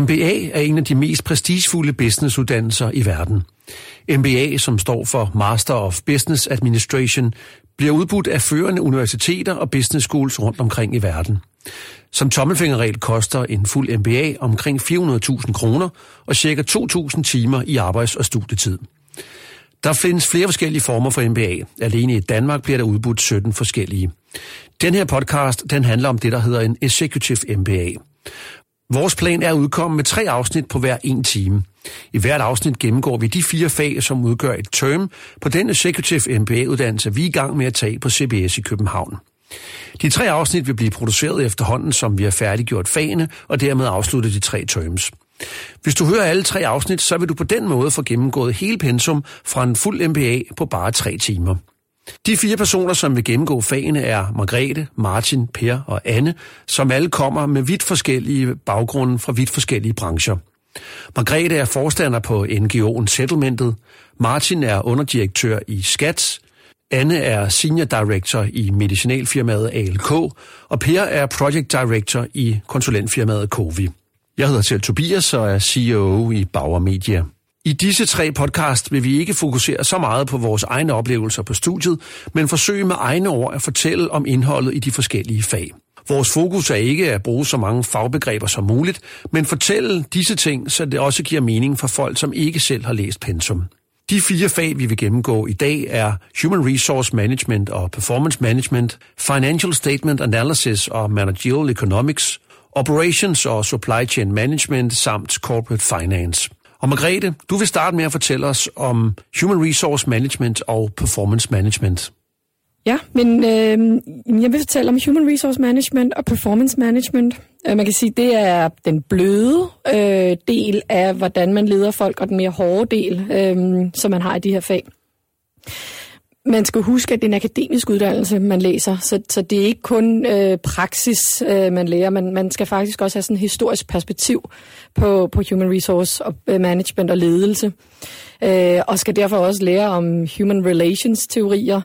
MBA er en af de mest prestigefulde businessuddannelser i verden. MBA, som står for Master of Business Administration, bliver udbudt af førende universiteter og business schools rundt omkring i verden. Som tommelfingerregel koster en fuld MBA omkring 400.000 kroner og ca. 2.000 timer i arbejds- og studietid. Der findes flere forskellige former for MBA. Alene i Danmark bliver der udbudt 17 forskellige. Den her podcast den handler om det, der hedder en Executive MBA. Vores plan er at udkomme med tre afsnit på hver en time. I hvert afsnit gennemgår vi de fire fag, som udgør et term på den Executive MBA-uddannelse, vi er i gang med at tage på CBS i København. De tre afsnit vil blive produceret efterhånden, som vi har færdiggjort fagene, og dermed afslutte de tre terms. Hvis du hører alle tre afsnit, så vil du på den måde få gennemgået hele pensum fra en fuld MBA på bare tre timer. De fire personer, som vil gennemgå fagene, er Margrethe, Martin, Per og Anne, som alle kommer med vidt forskellige baggrunde fra vidt forskellige brancher. Margrethe er forstander på NGO'en Settlementet, Martin er underdirektør i Skats, Anne er Senior Director i medicinalfirmaet ALK, og Per er Project Director i konsulentfirmaet Covi. Jeg hedder selv Tobias og er CEO i Bauer Media. I disse tre podcast vil vi ikke fokusere så meget på vores egne oplevelser på studiet, men forsøge med egne ord at fortælle om indholdet i de forskellige fag. Vores fokus er ikke at bruge så mange fagbegreber som muligt, men fortælle disse ting, så det også giver mening for folk, som ikke selv har læst pensum. De fire fag, vi vil gennemgå i dag, er Human Resource Management og Performance Management, Financial Statement Analysis og Managerial Economics, Operations og Supply Chain Management samt Corporate Finance. Og Margrethe, du vil starte med at fortælle os om Human Resource Management og Performance Management. Ja, men øh, jeg vil fortælle om Human Resource Management og Performance Management. Øh, man kan sige, det er den bløde øh, del af, hvordan man leder folk, og den mere hårde del, øh, som man har i de her fag. Man skal huske, at det er en akademisk uddannelse, man læser, så, så det er ikke kun øh, praksis, øh, man lærer. Man, man skal faktisk også have sådan et historisk perspektiv på, på human resource og øh, management og ledelse. Øh, og skal derfor også lære om human relations teorier,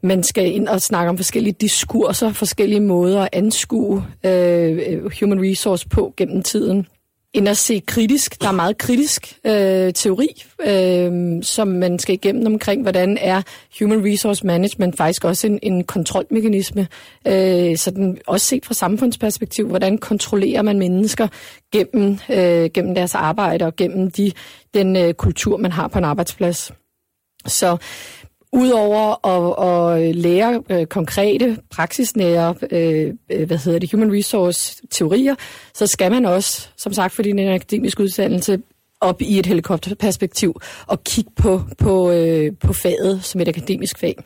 man skal ind og snakke om forskellige diskurser, forskellige måder at anskue øh, øh human resource på gennem tiden. End at se kritisk, der er meget kritisk øh, teori, øh, som man skal igennem omkring, hvordan er human resource management faktisk også en, en kontrolmekanisme. Øh, så den, også set fra samfundsperspektiv, hvordan kontrollerer man mennesker gennem, øh, gennem deres arbejde og gennem de, den øh, kultur, man har på en arbejdsplads. Så Udover at, at lære øh, konkrete, praksisnære, øh, øh, hvad hedder det, human resource teorier, så skal man også, som sagt, fordi det er en akademisk uddannelse, op i et helikopterperspektiv og kigge på, på, øh, på faget som et akademisk fag.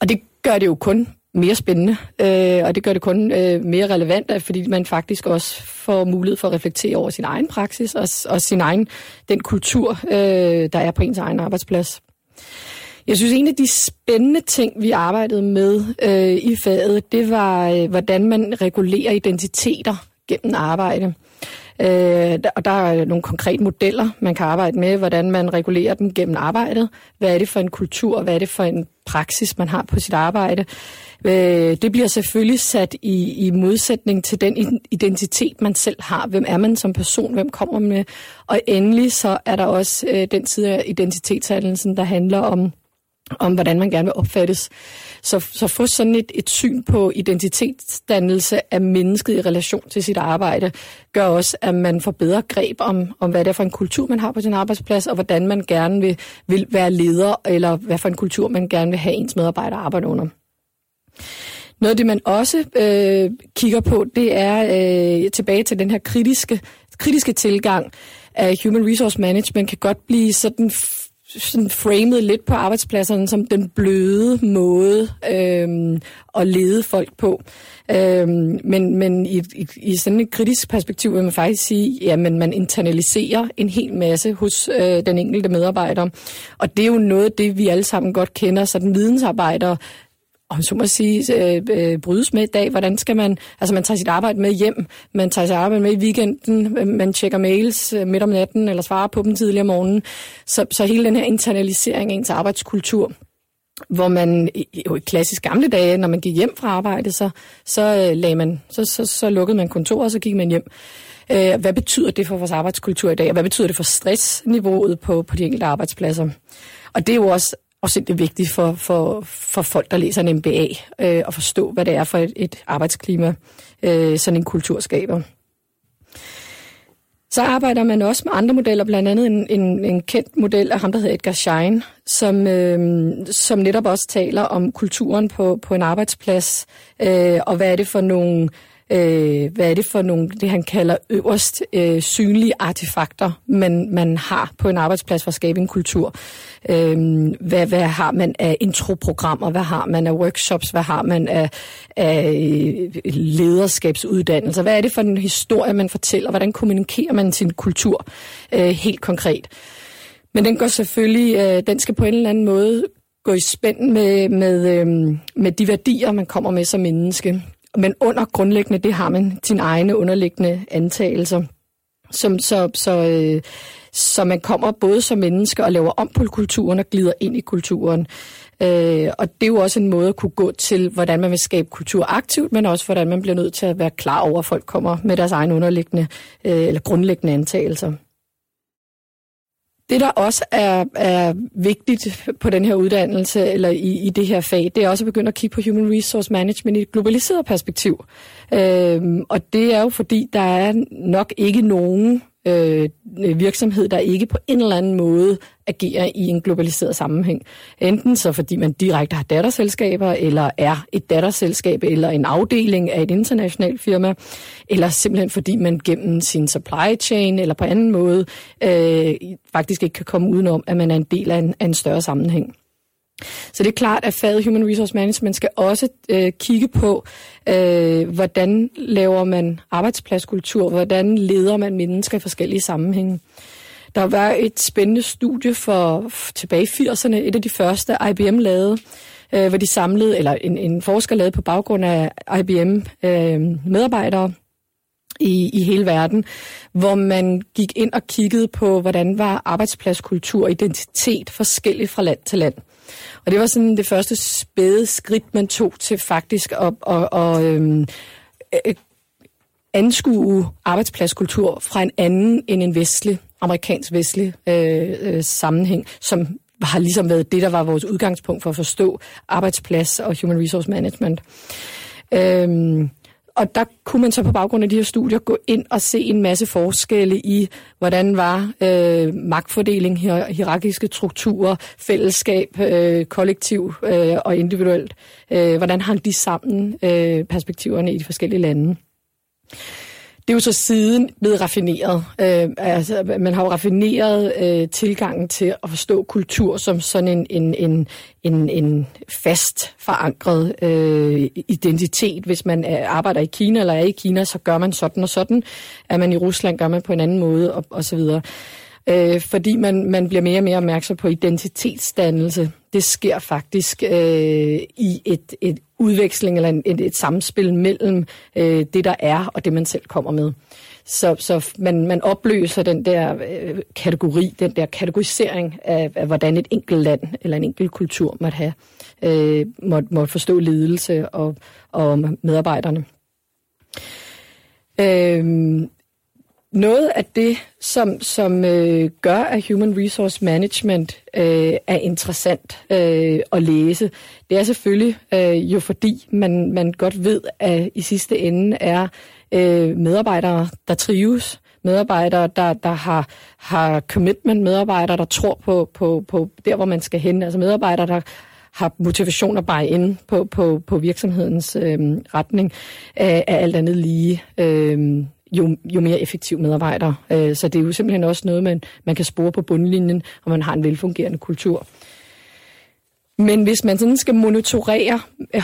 Og det gør det jo kun mere spændende, øh, og det gør det kun øh, mere relevant, fordi man faktisk også får mulighed for at reflektere over sin egen praksis og, og sin egen, den kultur, øh, der er på ens egen arbejdsplads. Jeg synes, en af de spændende ting, vi arbejdede med øh, i faget, det var, øh, hvordan man regulerer identiteter gennem arbejde. Øh, og der er nogle konkrete modeller, man kan arbejde med, hvordan man regulerer dem gennem arbejdet. Hvad er det for en kultur, hvad er det for en praksis, man har på sit arbejde. Øh, det bliver selvfølgelig sat i, i modsætning til den identitet, man selv har. Hvem er man som person? Hvem kommer man med? Og endelig så er der også øh, den side af identitetsdannelsen, der handler om om hvordan man gerne vil opfattes. Så, så få sådan et, et syn på identitetsdannelse af mennesket i relation til sit arbejde, gør også, at man får bedre greb om, om hvad det er for en kultur, man har på sin arbejdsplads, og hvordan man gerne vil, vil være leder, eller hvad for en kultur, man gerne vil have ens medarbejdere arbejde under. Noget af det, man også øh, kigger på, det er øh, tilbage til den her kritiske, kritiske tilgang af human resource management kan godt blive sådan sådan framet lidt på arbejdspladserne som den bløde måde øh, at lede folk på. Øh, men men i, i, i sådan et kritisk perspektiv vil man faktisk sige, at man internaliserer en hel masse hos øh, den enkelte medarbejder. Og det er jo noget af det, vi alle sammen godt kender. Så den vidensarbejder om så må sige, øh, øh, brydes med i dag. Hvordan skal man, altså man tager sit arbejde med hjem, man tager sit arbejde med i weekenden, øh, man tjekker mails øh, midt om natten, eller svarer på dem tidligere om morgenen. Så, så hele den her internalisering af ens arbejdskultur, hvor man jo i klassisk gamle dage, når man gik hjem fra arbejde, så, så, øh, lagde man, så, så, så lukkede man kontoret, og så gik man hjem. Øh, hvad betyder det for vores arbejdskultur i dag, og hvad betyder det for stressniveauet på, på de enkelte arbejdspladser? Og det er jo også også det vigtigt for, for, for folk, der læser en MBA, øh, at forstå, hvad det er for et, et arbejdsklima, øh, sådan en kultur skaber. Så arbejder man også med andre modeller, blandt andet en, en, en kendt model af ham, der hedder Edgar Schein, som, øh, som netop også taler om kulturen på, på en arbejdsplads, øh, og hvad er det for nogle øh, hvad er det for nogle, det han kalder øverst øh, synlige artefakter, man, man har på en arbejdsplads for at skabe en kultur. Øh, hvad, hvad har man af introprogrammer, hvad har man af workshops, hvad har man af, af øh, lederskabsuddannelser, hvad er det for en historie, man fortæller, hvordan kommunikerer man sin kultur øh, helt konkret. Men den går selvfølgelig, øh, den skal på en eller anden måde gå i spænd med, med, øh, med de værdier, man kommer med som menneske. Men under grundlæggende, det har man sine egne underliggende antagelser. Som, så, så, øh, så man kommer både som menneske og laver om på kulturen og glider ind i kulturen. Øh, og det er jo også en måde at kunne gå til, hvordan man vil skabe kultur aktivt, men også hvordan man bliver nødt til at være klar over, at folk kommer med deres egne underliggende øh, eller grundlæggende antagelser. Det, der også er, er vigtigt på den her uddannelse, eller i, i det her fag, det er også at begynde at kigge på human resource management i et globaliseret perspektiv. Øhm, og det er jo fordi, der er nok ikke nogen øh, virksomhed, der ikke på en eller anden måde agerer i en globaliseret sammenhæng. Enten så fordi man direkte har datterselskaber, eller er et datterselskab, eller en afdeling af et internationalt firma, eller simpelthen fordi man gennem sin supply chain, eller på anden måde, øh, faktisk ikke kan komme udenom, at man er en del af en, af en større sammenhæng. Så det er klart, at faget Human Resource Management skal også øh, kigge på, øh, hvordan laver man arbejdspladskultur, hvordan leder man mennesker i forskellige sammenhænge. Der var et spændende studie for tilbage i 80'erne, et af de første IBM lavede, øh, hvor de samlede, eller en, en forsker lavede på baggrund af IBM øh, medarbejdere i, i hele verden, hvor man gik ind og kiggede på, hvordan var arbejdspladskultur og identitet forskellig fra land til land. Og det var sådan det første spæde skridt, man tog til faktisk at, at, at øhm, øh, anskue arbejdspladskultur fra en anden end en vestlig, amerikansk vestlig øh, øh, sammenhæng, som har ligesom været det, der var vores udgangspunkt for at forstå arbejdsplads og human resource management. Øhm, og der kunne man så på baggrund af de her studier gå ind og se en masse forskelle i, hvordan var øh, magtfordeling, hier, hierarkiske strukturer, fællesskab, øh, kollektiv øh, og individuelt. Øh, hvordan hang de sammen, øh, perspektiverne i de forskellige lande. Det er jo så siden blevet raffineret. Øh, altså, man har jo raffineret øh, tilgangen til at forstå kultur som sådan en, en, en, en, en fast forankret øh, identitet. Hvis man øh, arbejder i Kina eller er i Kina, så gør man sådan og sådan. Er man i Rusland, gør man på en anden måde og, og så videre øh, fordi man, man bliver mere og mere opmærksom på identitetsdannelse. Det sker faktisk øh, i et, et udveksling eller en, et, et samspil mellem øh, det, der er, og det, man selv kommer med. Så, så man, man opløser den der øh, kategori, den der kategorisering af, af, hvordan et enkelt land eller en enkelt kultur måtte have, øh, måtte, måtte forstå ledelse og, og medarbejderne. Øh, noget af det, som, som øh, gør, at Human Resource Management øh, er interessant øh, at læse, det er selvfølgelig øh, jo fordi, man, man godt ved, at i sidste ende er øh, medarbejdere, der trives, medarbejdere, der, der har, har commitment, medarbejdere, der tror på, på, på der, hvor man skal hen, altså medarbejdere, der har motivation at bare ind på, på, på virksomhedens øh, retning, er, er alt andet lige øh, jo, jo mere effektiv medarbejder. Øh, så det er jo simpelthen også noget, man, man kan spore på bundlinjen, og man har en velfungerende kultur. Men hvis man sådan skal monitorere øh,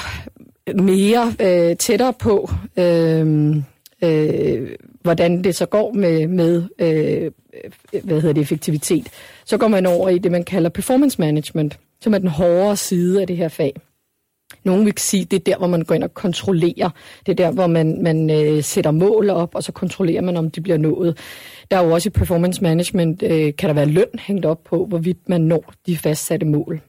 mere øh, tættere på, øh, øh, hvordan det så går med, med øh, hvad hedder det, effektivitet, så går man over i det, man kalder performance management, som er den hårdere side af det her fag. Nogen vil sige, det er der, hvor man går ind og kontrollerer. Det er der, hvor man, man øh, sætter mål op, og så kontrollerer man, om de bliver nået. Der er jo også i performance management, øh, kan der være løn hængt op på, hvorvidt man når de fastsatte mål.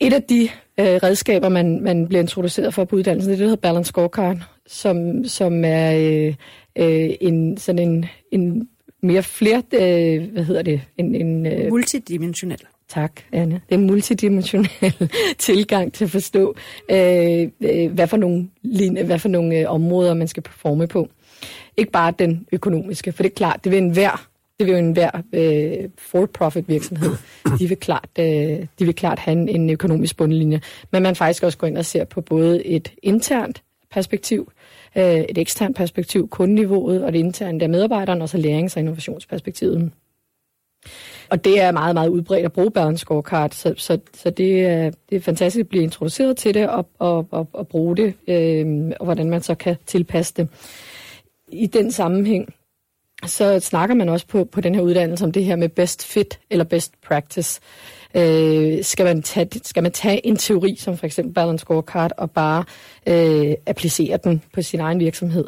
Et af de øh, redskaber, man, man bliver introduceret for på uddannelsen, det er det, der hedder Balance Scorecard, som, som er øh, øh, en, sådan en, en mere flere, øh, hvad hedder det? En, en, øh, Multidimensionel. Tak, Anne. Det er en multidimensionel tilgang til at forstå, øh, øh hvad for nogle, hvad for nogle øh, områder, man skal performe på. Ikke bare den økonomiske, for det er klart, det vil enhver det vil jo enhver øh, for-profit virksomhed. De vil, klart, øh, de vil klart have en, en økonomisk bundlinje. Men man faktisk også går ind og ser på både et internt perspektiv, øh, et eksternt perspektiv, kundeniveauet og det interne der medarbejderen, og så lærings- og innovationsperspektivet. Og det er meget, meget udbredt at bruge Balance Scorecard, så, så, så det, er, det er fantastisk at blive introduceret til det og, og, og, og bruge det, øh, og hvordan man så kan tilpasse det. I den sammenhæng, så snakker man også på, på den her uddannelse om det her med best fit eller best practice. Øh, skal, man tage, skal man tage en teori som for eksempel Balance Scorecard og bare øh, applicere den på sin egen virksomhed?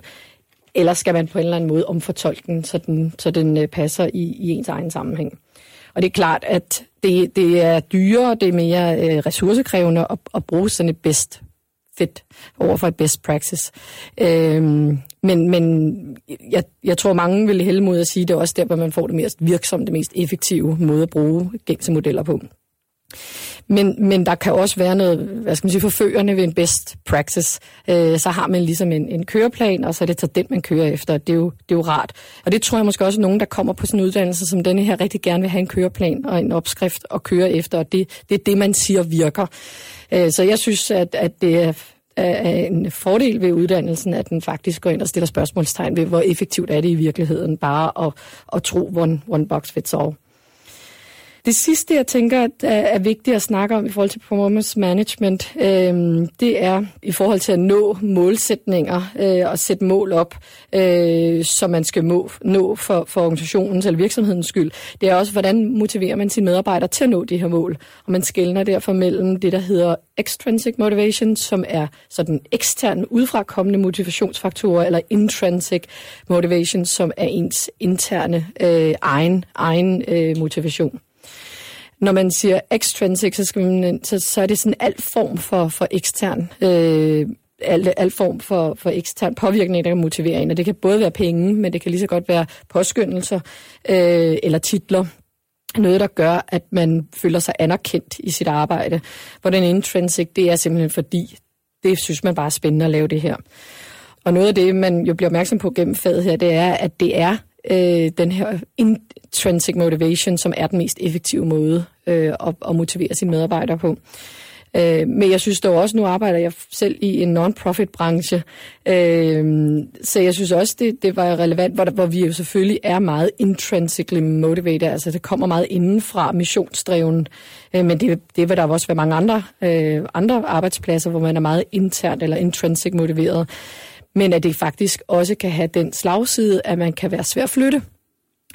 Eller skal man på en eller anden måde omfortolke den, så den, så den øh, passer i, i ens egen sammenhæng? Og det er klart, at det, det er dyrere, det er mere øh, ressourcekrævende at, at bruge sådan et best fit over for et best practice. Øhm, men men jeg, jeg tror, mange vil hælde mod at sige, at det er også der, hvor man får det mest virksomme, det mest effektive måde at bruge gængse modeller på. Men, men der kan også være noget, hvad skal man sige, forførende ved en best practice. Øh, så har man ligesom en, en køreplan, og så er det så den, man kører efter. Det er, jo, det er jo rart. Og det tror jeg måske også, at nogen, der kommer på sådan en uddannelse som denne her, rigtig gerne vil have en køreplan og en opskrift at køre efter. Og det, det er det, man siger virker. Øh, så jeg synes, at, at det er er en fordel ved uddannelsen, at den faktisk går ind og stiller spørgsmålstegn ved, hvor effektivt er det i virkeligheden bare at, at tro one, one box fits all. Det sidste, jeg tænker er vigtigt at snakke om i forhold til performance management, øh, det er i forhold til at nå målsætninger øh, og sætte mål op, øh, som man skal må, nå for, for organisationens eller virksomhedens skyld. Det er også, hvordan motiverer man sine medarbejdere til at nå de her mål. Og man skældner derfor mellem det, der hedder extrinsic motivation, som er sådan ekstern, udefrakommende motivationsfaktorer, eller intrinsic motivation, som er ens interne øh, egen, egen øh, motivation når man siger extrinsic, så, skal man, så, så er det sådan alt form for, for ekstern øh, al, al form for, for ekstern påvirkning, der kan motivere en. Og det kan både være penge, men det kan lige så godt være påskyndelser øh, eller titler. Noget, der gør, at man føler sig anerkendt i sit arbejde. Hvor den intrinsic, det er simpelthen fordi, det synes man bare er spændende at lave det her. Og noget af det, man jo bliver opmærksom på gennem faget her, det er, at det er øh, den her intrinsic motivation, som er den mest effektive måde øh, at, at motivere sine medarbejdere på. Øh, men jeg synes dog også, nu arbejder jeg selv i en non-profit branche, øh, så jeg synes også, det, det var relevant, hvor, hvor vi jo selvfølgelig er meget intrinsically motivated, altså det kommer meget inden fra missionsdreven, øh, men det, det vil der også være mange andre, øh, andre arbejdspladser, hvor man er meget internt eller intrinsic motiveret men at det faktisk også kan have den slagside, at man kan være svær at flytte,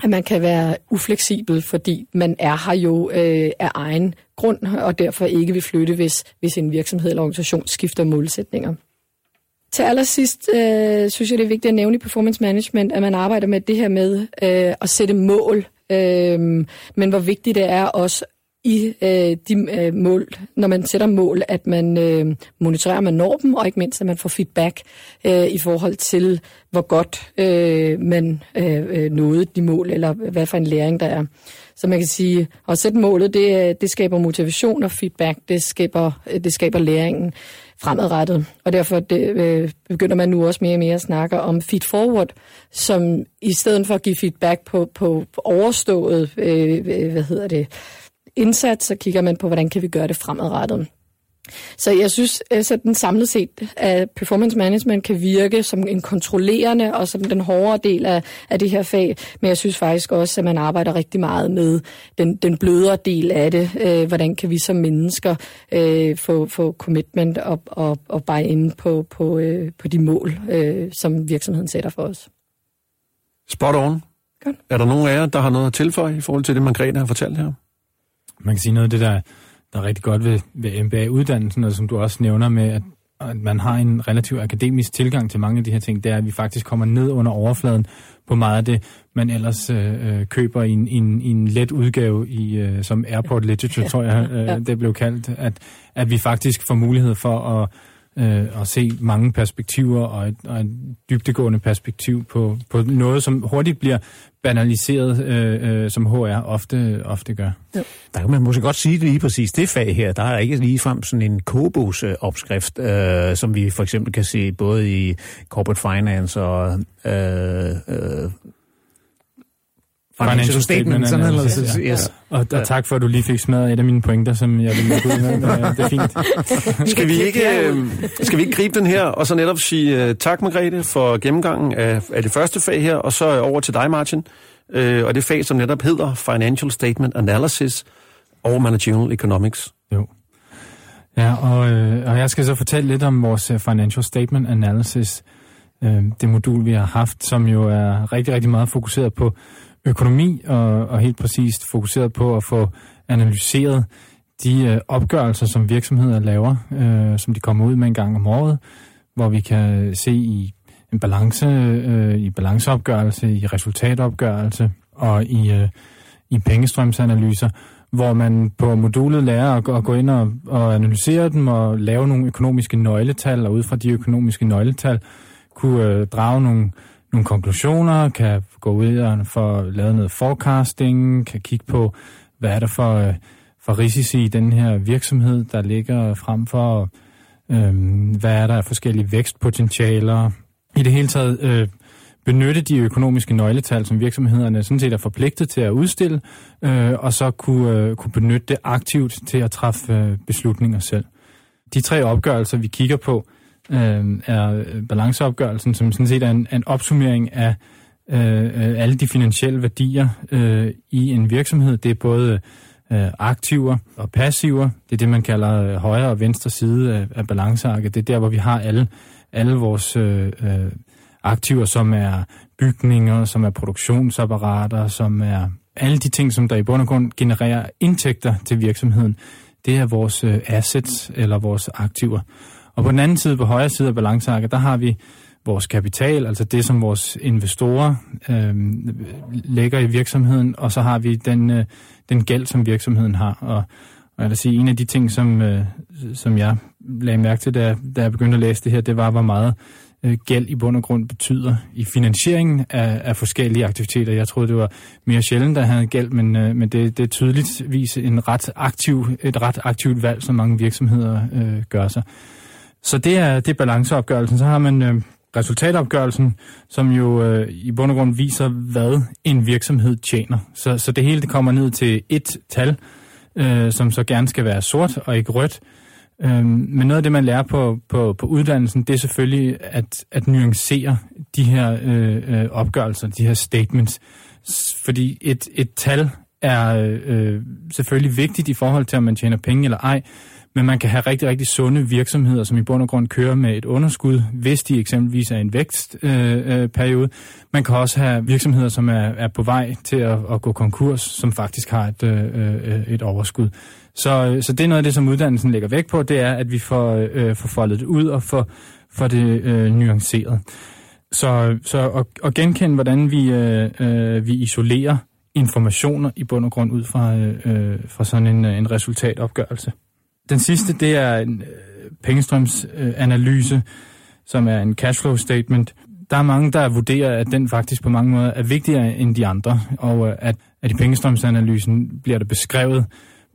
at man kan være ufleksibel, fordi man er her jo øh, af egen grund, og derfor ikke vil flytte, hvis, hvis en virksomhed eller organisation skifter målsætninger. Til allersidst øh, synes jeg, det er vigtigt at nævne i performance management, at man arbejder med det her med øh, at sætte mål, øh, men hvor vigtigt det er også i øh, de øh, mål, når man sætter mål, at man øh, monitorerer, at man når dem, og ikke mindst, at man får feedback øh, i forhold til, hvor godt øh, man øh, øh nåede de mål, eller hvad for en læring der er. Så man kan sige, at sætte målet, det, øh, det skaber motivation og feedback, det skaber, øh, det skaber læringen fremadrettet. Og derfor det, øh, begynder man nu også mere og mere at snakke om feed forward, som i stedet for at give feedback på, på overstået, øh, hvad hedder det, indsats, så kigger man på, hvordan kan vi gøre det fremadrettet. Så jeg synes, at altså, den samlet set, at performance management kan virke som en kontrollerende og som den hårdere del af, af det her fag, men jeg synes faktisk også, at man arbejder rigtig meget med den, den blødere del af det. Øh, hvordan kan vi som mennesker øh, få, få commitment og, og, og bare ind på, på, øh, på de mål, øh, som virksomheden sætter for os. Spot on. Godt. Er der nogen af jer, der har noget at tilføje i forhold til det, Margrethe har fortalt her? Man kan sige noget af det, der, der er rigtig godt ved, ved MBA-uddannelsen, og som du også nævner med, at at man har en relativt akademisk tilgang til mange af de her ting, det er, at vi faktisk kommer ned under overfladen på meget af det, man ellers øh, køber i en, en, en let udgave, i, øh, som Airport Literature, tror jeg, øh, det blev kaldt, at, at vi faktisk får mulighed for at øh, at se mange perspektiver og et, og et dybtegående perspektiv på, på noget, som hurtigt bliver banaliseret, øh, øh, som HR ofte, ofte gør. Ja. Der kan man måske godt sige det lige præcis. Det fag her, der er ikke lige frem sådan en kogebogs opskrift, øh, som vi for eksempel kan se både i corporate finance og øh, øh, Financial statement, sådan analysis, ja. yes. Og, og tak for, at du lige fik smadret et af mine pointer, som jeg ville gå ud med. Det er fint. skal, vi ikke, øh, skal vi ikke gribe den her, og så netop sige uh, tak, Margrethe, for gennemgangen af, af det første fag her, og så over til dig, Martin. Uh, og det fag, som netop hedder Financial Statement Analysis og Managerial Economics. Jo. Ja, og, øh, og jeg skal så fortælle lidt om vores Financial Statement Analysis, øh, det modul, vi har haft, som jo er rigtig, rigtig meget fokuseret på økonomi og, og helt præcist fokuseret på at få analyseret de øh, opgørelser, som virksomheder laver, øh, som de kommer ud med en gang om året, hvor vi kan se i en balance, øh, i balanceopgørelse, i resultatopgørelse og i, øh, i pengestrømsanalyser, hvor man på modulet lærer at, at gå ind og, og analysere dem og lave nogle økonomiske nøgletal, og ud fra de økonomiske nøgletal kunne øh, drage nogle nogle konklusioner, kan gå ud og for lave noget forecasting, kan kigge på, hvad er der for, øh, for risici i den her virksomhed, der ligger frem for, øh, hvad er der af forskellige vækstpotentialer. I det hele taget øh, benytte de økonomiske nøgletal, som virksomhederne sådan set er forpligtet til at udstille, øh, og så kunne, øh, kunne benytte det aktivt til at træffe øh, beslutninger selv. De tre opgørelser, vi kigger på, Øhm, øh, er balanceopgørelsen, som sådan set er en, en opsummering af øh, øh, alle de finansielle værdier øh, i en virksomhed. Det er både øh, aktiver og passiver. Det er det, man kalder øh, højre og venstre side af, af balancearket. Det er der, hvor vi har alle, alle vores øh, øh, aktiver, som er bygninger, som er produktionsapparater, som er alle de ting, som der i bund og grund genererer indtægter til virksomheden. Det er vores øh, assets eller vores aktiver. Og på den anden side, på højre side af balancearket, der har vi vores kapital, altså det, som vores investorer øh, lægger i virksomheden, og så har vi den, øh, den gæld, som virksomheden har. Og, og jeg vil sige, en af de ting, som, øh, som jeg lagde mærke til, da, da jeg begyndte at læse det her, det var, hvor meget øh, gæld i bund og grund betyder i finansieringen af, af forskellige aktiviteter. Jeg troede, det var mere sjældent, der havde gæld, men, øh, men det, det er tydeligvis en ret aktiv, et ret aktivt valg, som mange virksomheder øh, gør sig. Så det er, det er balanceopgørelsen. Så har man øh, resultatopgørelsen, som jo øh, i bund og grund viser, hvad en virksomhed tjener. Så, så det hele det kommer ned til et tal, øh, som så gerne skal være sort og ikke rødt. Øh, men noget af det, man lærer på, på, på uddannelsen, det er selvfølgelig at, at nuancere de her øh, øh opgørelser, de her statements. Fordi et, et tal er øh, øh, selvfølgelig vigtigt i forhold til, om man tjener penge eller ej, men man kan have rigtig, rigtig sunde virksomheder, som i bund og grund kører med et underskud, hvis de eksempelvis er i en vækstperiode. Øh, øh, man kan også have virksomheder, som er, er på vej til at, at gå konkurs, som faktisk har et, øh, øh, et overskud. Så, øh, så det er noget af det, som uddannelsen lægger vægt på, det er, at vi får, øh, får foldet det ud og får, får det øh, nuanceret. Så, så at, at genkende, hvordan vi, øh, øh, vi isolerer informationer i bund og grund ud fra, øh, øh fra sådan en, øh, en resultatopgørelse. Den sidste, det er en øh, pengestrømsanalyse, som er en cashflow statement. Der er mange, der vurderer, at den faktisk på mange måder er vigtigere end de andre, og øh, at, at i pengestrømsanalysen bliver der beskrevet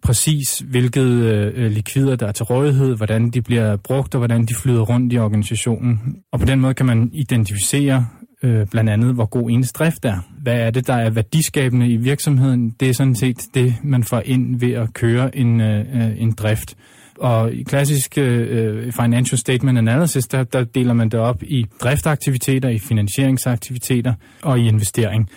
præcis, hvilket øh, likvider der er til rådighed, hvordan de bliver brugt, og hvordan de flyder rundt i organisationen. Og på den måde kan man identificere øh, blandt andet, hvor god ens drift er. Hvad er det, der er værdiskabende i virksomheden? Det er sådan set det, man får ind ved at køre en, øh, øh en drift. Og i klassisk øh, øh, financial statement analysis, der, der deler man det op i driftaktiviteter, i finansieringsaktiviteter og i investering.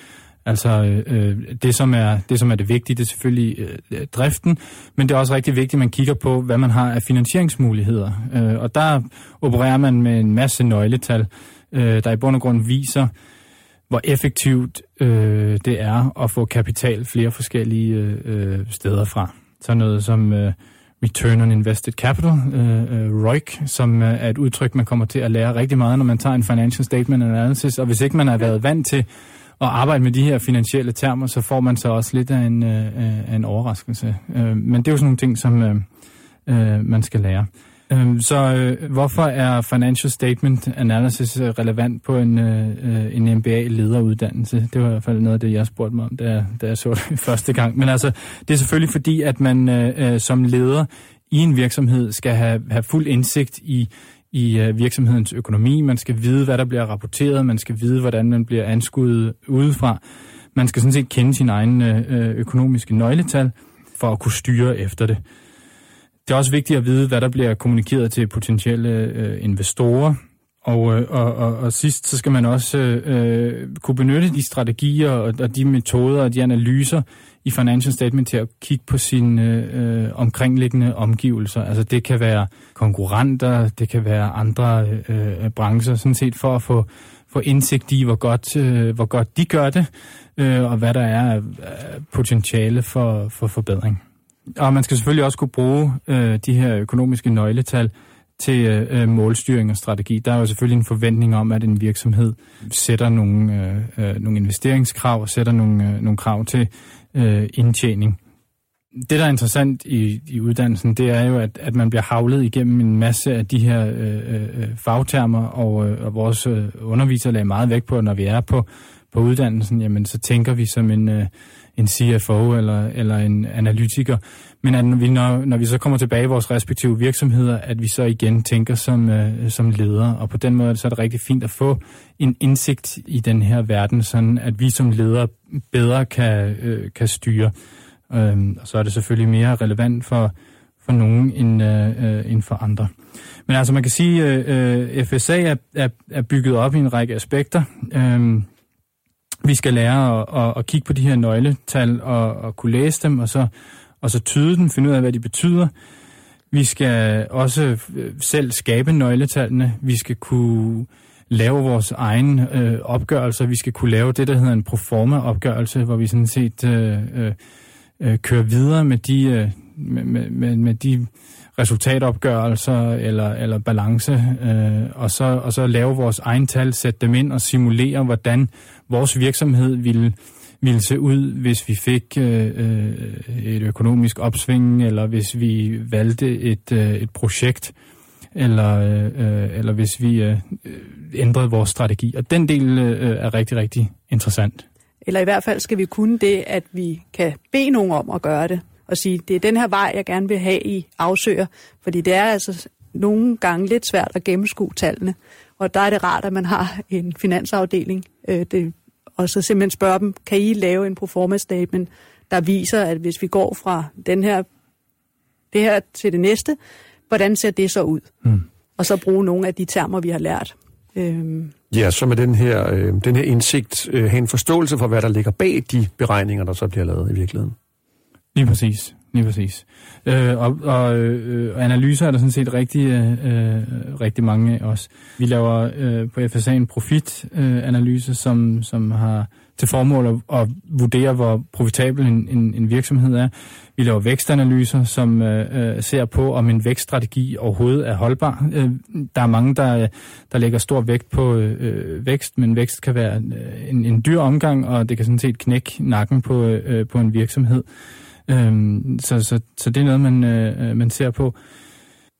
Altså øh, øh, det, som er, det, som er det vigtige, det er selvfølgelig øh, driften, men det er også rigtig vigtigt, at man kigger på, hvad man har af finansieringsmuligheder. Øh, og der opererer man med en masse nøgletal øh, der i bund og grund viser, hvor effektivt øh, det er at få kapital flere forskellige øh, øh steder fra. Så noget som øh, Return on Invested Capital, øh, øh, ROIC, som øh, er et udtryk, man kommer til at lære rigtig meget, når man tager en Financial Statement Analysis. Og hvis ikke man har været vant til at arbejde med de her finansielle termer, så får man så også lidt af en, øh, af en overraskelse. Øh, men det er jo sådan nogle ting, som øh, øh, man skal lære. Øh, så øh, hvorfor er Financial Statement Analysis øh, relevant på en, øh, øh en MBA-lederuddannelse? Det var i hvert fald noget af det, jeg spurgte mig om, da da jeg så det første gang. Men altså, det er selvfølgelig fordi, at man øh, øh, som leder i en virksomhed skal have, have fuld indsigt i i øh, virksomhedens økonomi. Man skal vide, hvad der bliver rapporteret. Man skal vide, hvordan man bliver anskuet udefra. Man skal sådan set kende sin egen øh, økonomiske nøgletal for at kunne styre efter det. Det er også vigtigt at vide, hvad der bliver kommunikeret til potentielle øh, investorer. Og, øh, og, og, og sidst så skal man også øh, kunne benytte de strategier og, og de metoder og de analyser i Financial Statement til at kigge på sine øh, omkringliggende omgivelser. Altså det kan være konkurrenter, det kan være andre øh, brancher, sådan set for at få, få indsigt i, hvor godt, øh, hvor godt de gør det, øh, og hvad der er af potentiale for, for forbedring. Og man skal selvfølgelig også kunne bruge øh, de her økonomiske nøgletal til øh, øh, målstyring og strategi. Der er jo selvfølgelig en forventning om, at en virksomhed sætter nogle, øh, øh nogle investeringskrav og sætter nogle, øh, nogle krav til øh, indtjening. Det, der er interessant i, i uddannelsen, det er jo, at, at man bliver havlet igennem en masse af de her øh, øh, øh fagtermer, og, øh, og vores øh, undervisere lagde meget vægt på, at når vi er på, på uddannelsen, jamen så tænker vi som en, øh, en CFO eller, eller en analytiker. Men at når vi, når, når vi så kommer tilbage i vores respektive virksomheder, at vi så igen tænker som, øh, som ledere. Og på den måde så er det rigtig fint at få en indsigt i den her verden, sådan at vi som ledere bedre kan, øh, kan styre. Øh, og så er det selvfølgelig mere relevant for, for nogen end, øh, øh end for andre. Men altså man kan sige, at øh, øh FSA er, er, er bygget op i en række aspekter. Øh, vi skal lære at, at, at kigge på de her nøgletal og, og kunne læse dem, og så, og så tyde dem, finde ud af, hvad de betyder. Vi skal også øh, selv skabe nøgletallene. Vi skal kunne lave vores egen øh, opgørelser. Vi skal kunne lave det, der hedder en proforma-opgørelse, hvor vi sådan set øh, øh, øh kører videre med de, øh, med, med, med de resultatopgørelser eller, eller balance, øh, og, så, og så lave vores egen tal, sætte dem ind og simulere, hvordan vores virksomhed ville, ville se ud, hvis vi fik øh, øh, et økonomisk opsving, eller hvis vi valgte et, øh, et projekt, eller, øh, eller hvis vi øh, øh, ændrede vores strategi. Og den del øh, er rigtig, rigtig interessant. Eller i hvert fald skal vi kunne det, at vi kan bede nogen om at gøre det og sige, det er den her vej, jeg gerne vil have i afsøger. Fordi det er altså nogle gange lidt svært at gennemskue tallene. Og der er det rart, at man har en finansafdeling, øh, det, og så simpelthen spørge dem, kan I lave en performance statement, der viser, at hvis vi går fra den her, det her til det næste, hvordan ser det så ud? Mm. Og så bruge nogle af de termer, vi har lært. Øhm. Ja, så med den her, øh, den her indsigt øh, have en forståelse for, hvad der ligger bag de beregninger, der så bliver lavet i virkeligheden. Lige præcis. Lige præcis. Øh, og og øh, analyser er der sådan set rigtig, øh, rigtig mange af os. Vi laver øh, på FSA en profitanalyse, øh, som, som har til formål at, at vurdere, hvor profitabel en, en, en virksomhed er. Vi laver vækstanalyser, som øh, øh ser på, om en vækststrategi overhovedet er holdbar. Øh, der er mange, der, der lægger stor vægt på øh, vækst, men vækst kan være en, en dyr omgang, og det kan sådan set knække nakken på, øh, på en virksomhed. Øhm, så, så, så det er noget, man, øh, man ser på.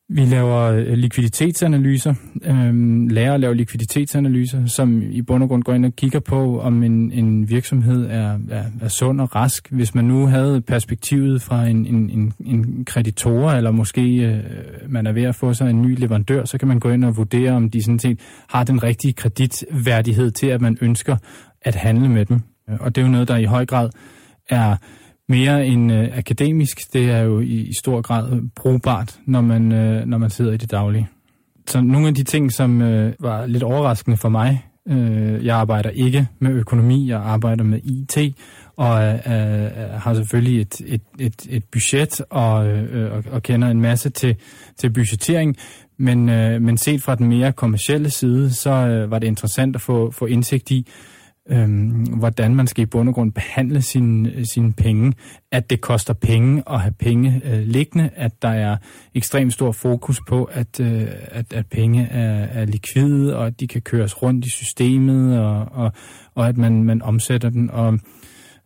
Vi laver øh, likviditetsanalyser, øhm, lærer at lave likviditetsanalyser, som i bund og grund går ind og kigger på, om en, en virksomhed er, er, er sund og rask. Hvis man nu havde perspektivet fra en, en, en, en kreditor, eller måske øh, man er ved at få sig en ny leverandør, så kan man gå ind og vurdere, om de sådan set har den rigtige kreditværdighed til, at man ønsker at handle med dem. Og det er jo noget, der i høj grad er mere end øh, akademisk. Det er jo i, i stor grad brugbart, når man, øh, når man sidder i det daglige. Så nogle af de ting, som øh, var lidt overraskende for mig, øh, jeg arbejder ikke med økonomi, jeg arbejder med IT, og øh, øh, har selvfølgelig et, et, et, et budget og, øh, og, og kender en masse til, til budgettering, men, øh, men set fra den mere kommercielle side, så øh, var det interessant at få, få indsigt i, øhm, hvordan man skal i bund og grund behandle sine sin penge, at det koster penge at have penge øh, liggende, at der er ekstremt stor fokus på, at, øh, at, at penge er, er likvide, og at de kan køres rundt i systemet, og, og, og at man, man omsætter den. Og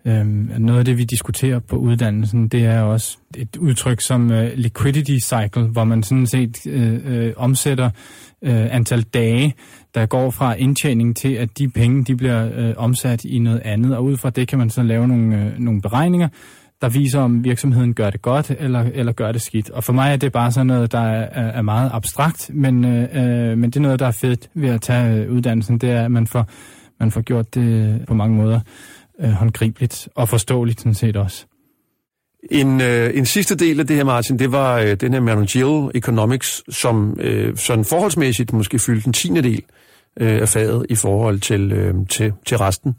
øhm, noget af det, vi diskuterer på uddannelsen, det er også et udtryk som øh, liquidity cycle, hvor man sådan set øh, øh, omsætter øh, antal dage, der går fra indtjening til, at de penge de bliver øh, omsat i noget andet, og ud fra det kan man så lave nogle, øh, nogle beregninger, der viser, om virksomheden gør det godt eller, eller gør det skidt. Og for mig er det bare sådan noget, der er, er meget abstrakt, men, øh, øh, men det er noget, der er fedt ved at tage øh, uddannelsen, det er, at man får, man får gjort det på mange måder øh, håndgribeligt og forståeligt sådan set også. En, øh, en sidste del af det her, Martin, det var øh, den her managerial economics, som øh, sådan forholdsmæssigt måske fyldte en tiende del øh, af faget i forhold til, øh, til, til resten.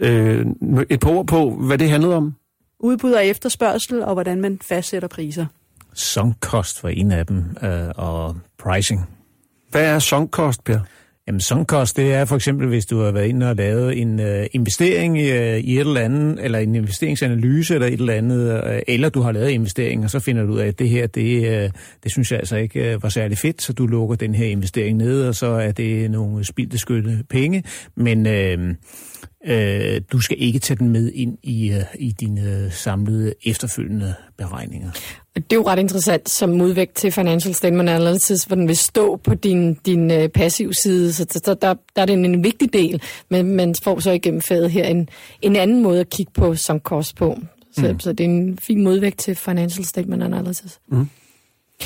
Øh, et par ord på, hvad det handlede om? Udbud og efterspørgsel, og hvordan man fastsætter priser. Sunk cost var en af dem, øh, og pricing. Hvad er sunk cost, Per? Jamen, sunkost, det er for eksempel, hvis du har været inde og lavet en øh, investering i, i et eller andet, eller en investeringsanalyse eller et eller andet, øh, eller du har lavet investering, og så finder du ud af, at det her, det, øh, det synes jeg altså ikke øh, var særlig fedt, så du lukker den her investering ned, og så er det nogle spildeskytte penge, men... øh, Øh, du skal ikke tage den med ind i, øh, i dine øh, samlede efterfølgende beregninger. Det er jo ret interessant som modvægt til Financial Statement Analysis, hvor den vil stå på din, din uh, passiv side, så der, der, der er det en, en vigtig del, men man får så igennem faget her en, en anden måde at kigge på som kost på. Så, mm. så det er en fin modvægt til Financial Statement Analysis. Mm.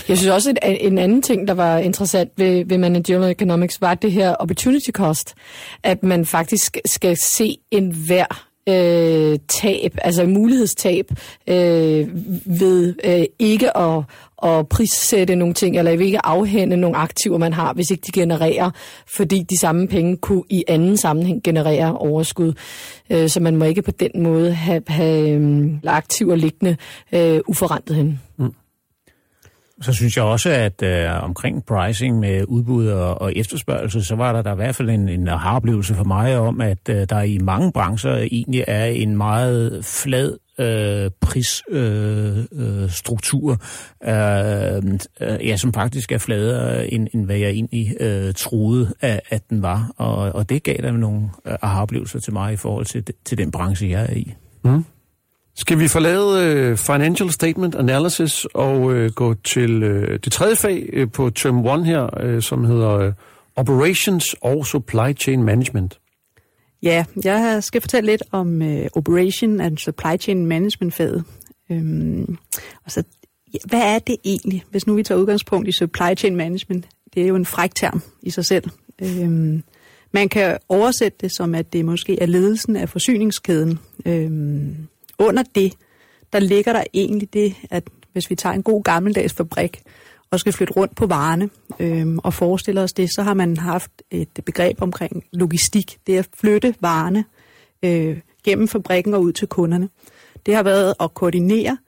Jeg synes også, at en anden ting, der var interessant ved, ved managerial economics, var det her opportunity cost. At man faktisk skal se en hver øh, tab, altså mulighedstab øh, ved øh, ikke at, at prissætte nogle ting, eller ikke afhænde nogle aktiver, man har, hvis ikke de genererer, fordi de samme penge kunne i anden sammenhæng generere overskud. Øh, så man må ikke på den måde have, have øh, aktiver liggende øh, uforrentet hen. Mm. Så synes jeg også, at øh, omkring pricing med udbud og, og efterspørgsel, så var der, der i hvert fald en, en oplevelse for mig om, at øh, der i mange brancher egentlig er en meget flad øh, prisstruktur, øh, øh, øh, øh, ja, som faktisk er fladere, end, end hvad jeg egentlig øh, troede, at, at den var. Og, og det gav der nogle øh, aha-oplevelser til mig i forhold til, til den branche, jeg er i. Mm. Skal vi forlade øh, Financial Statement Analysis og øh, gå til øh, det tredje fag øh, på Term 1 her, øh, som hedder øh, Operations og Supply Chain Management? Ja, jeg skal fortælle lidt om øh, Operation and Supply Chain Management-faget. Øhm, altså, så, ja, hvad er det egentlig, hvis nu vi tager udgangspunkt i Supply Chain Management? Det er jo en fræk term i sig selv. Øhm, man kan oversætte det som, at det måske er ledelsen af forsyningskæden. Øhm, under det, der ligger der egentlig det, at hvis vi tager en god gammeldags fabrik og skal flytte rundt på varerne øh, og forestiller os det, så har man haft et begreb omkring logistik. Det er at flytte varerne øh, gennem fabrikken og ud til kunderne. Det har været at koordinere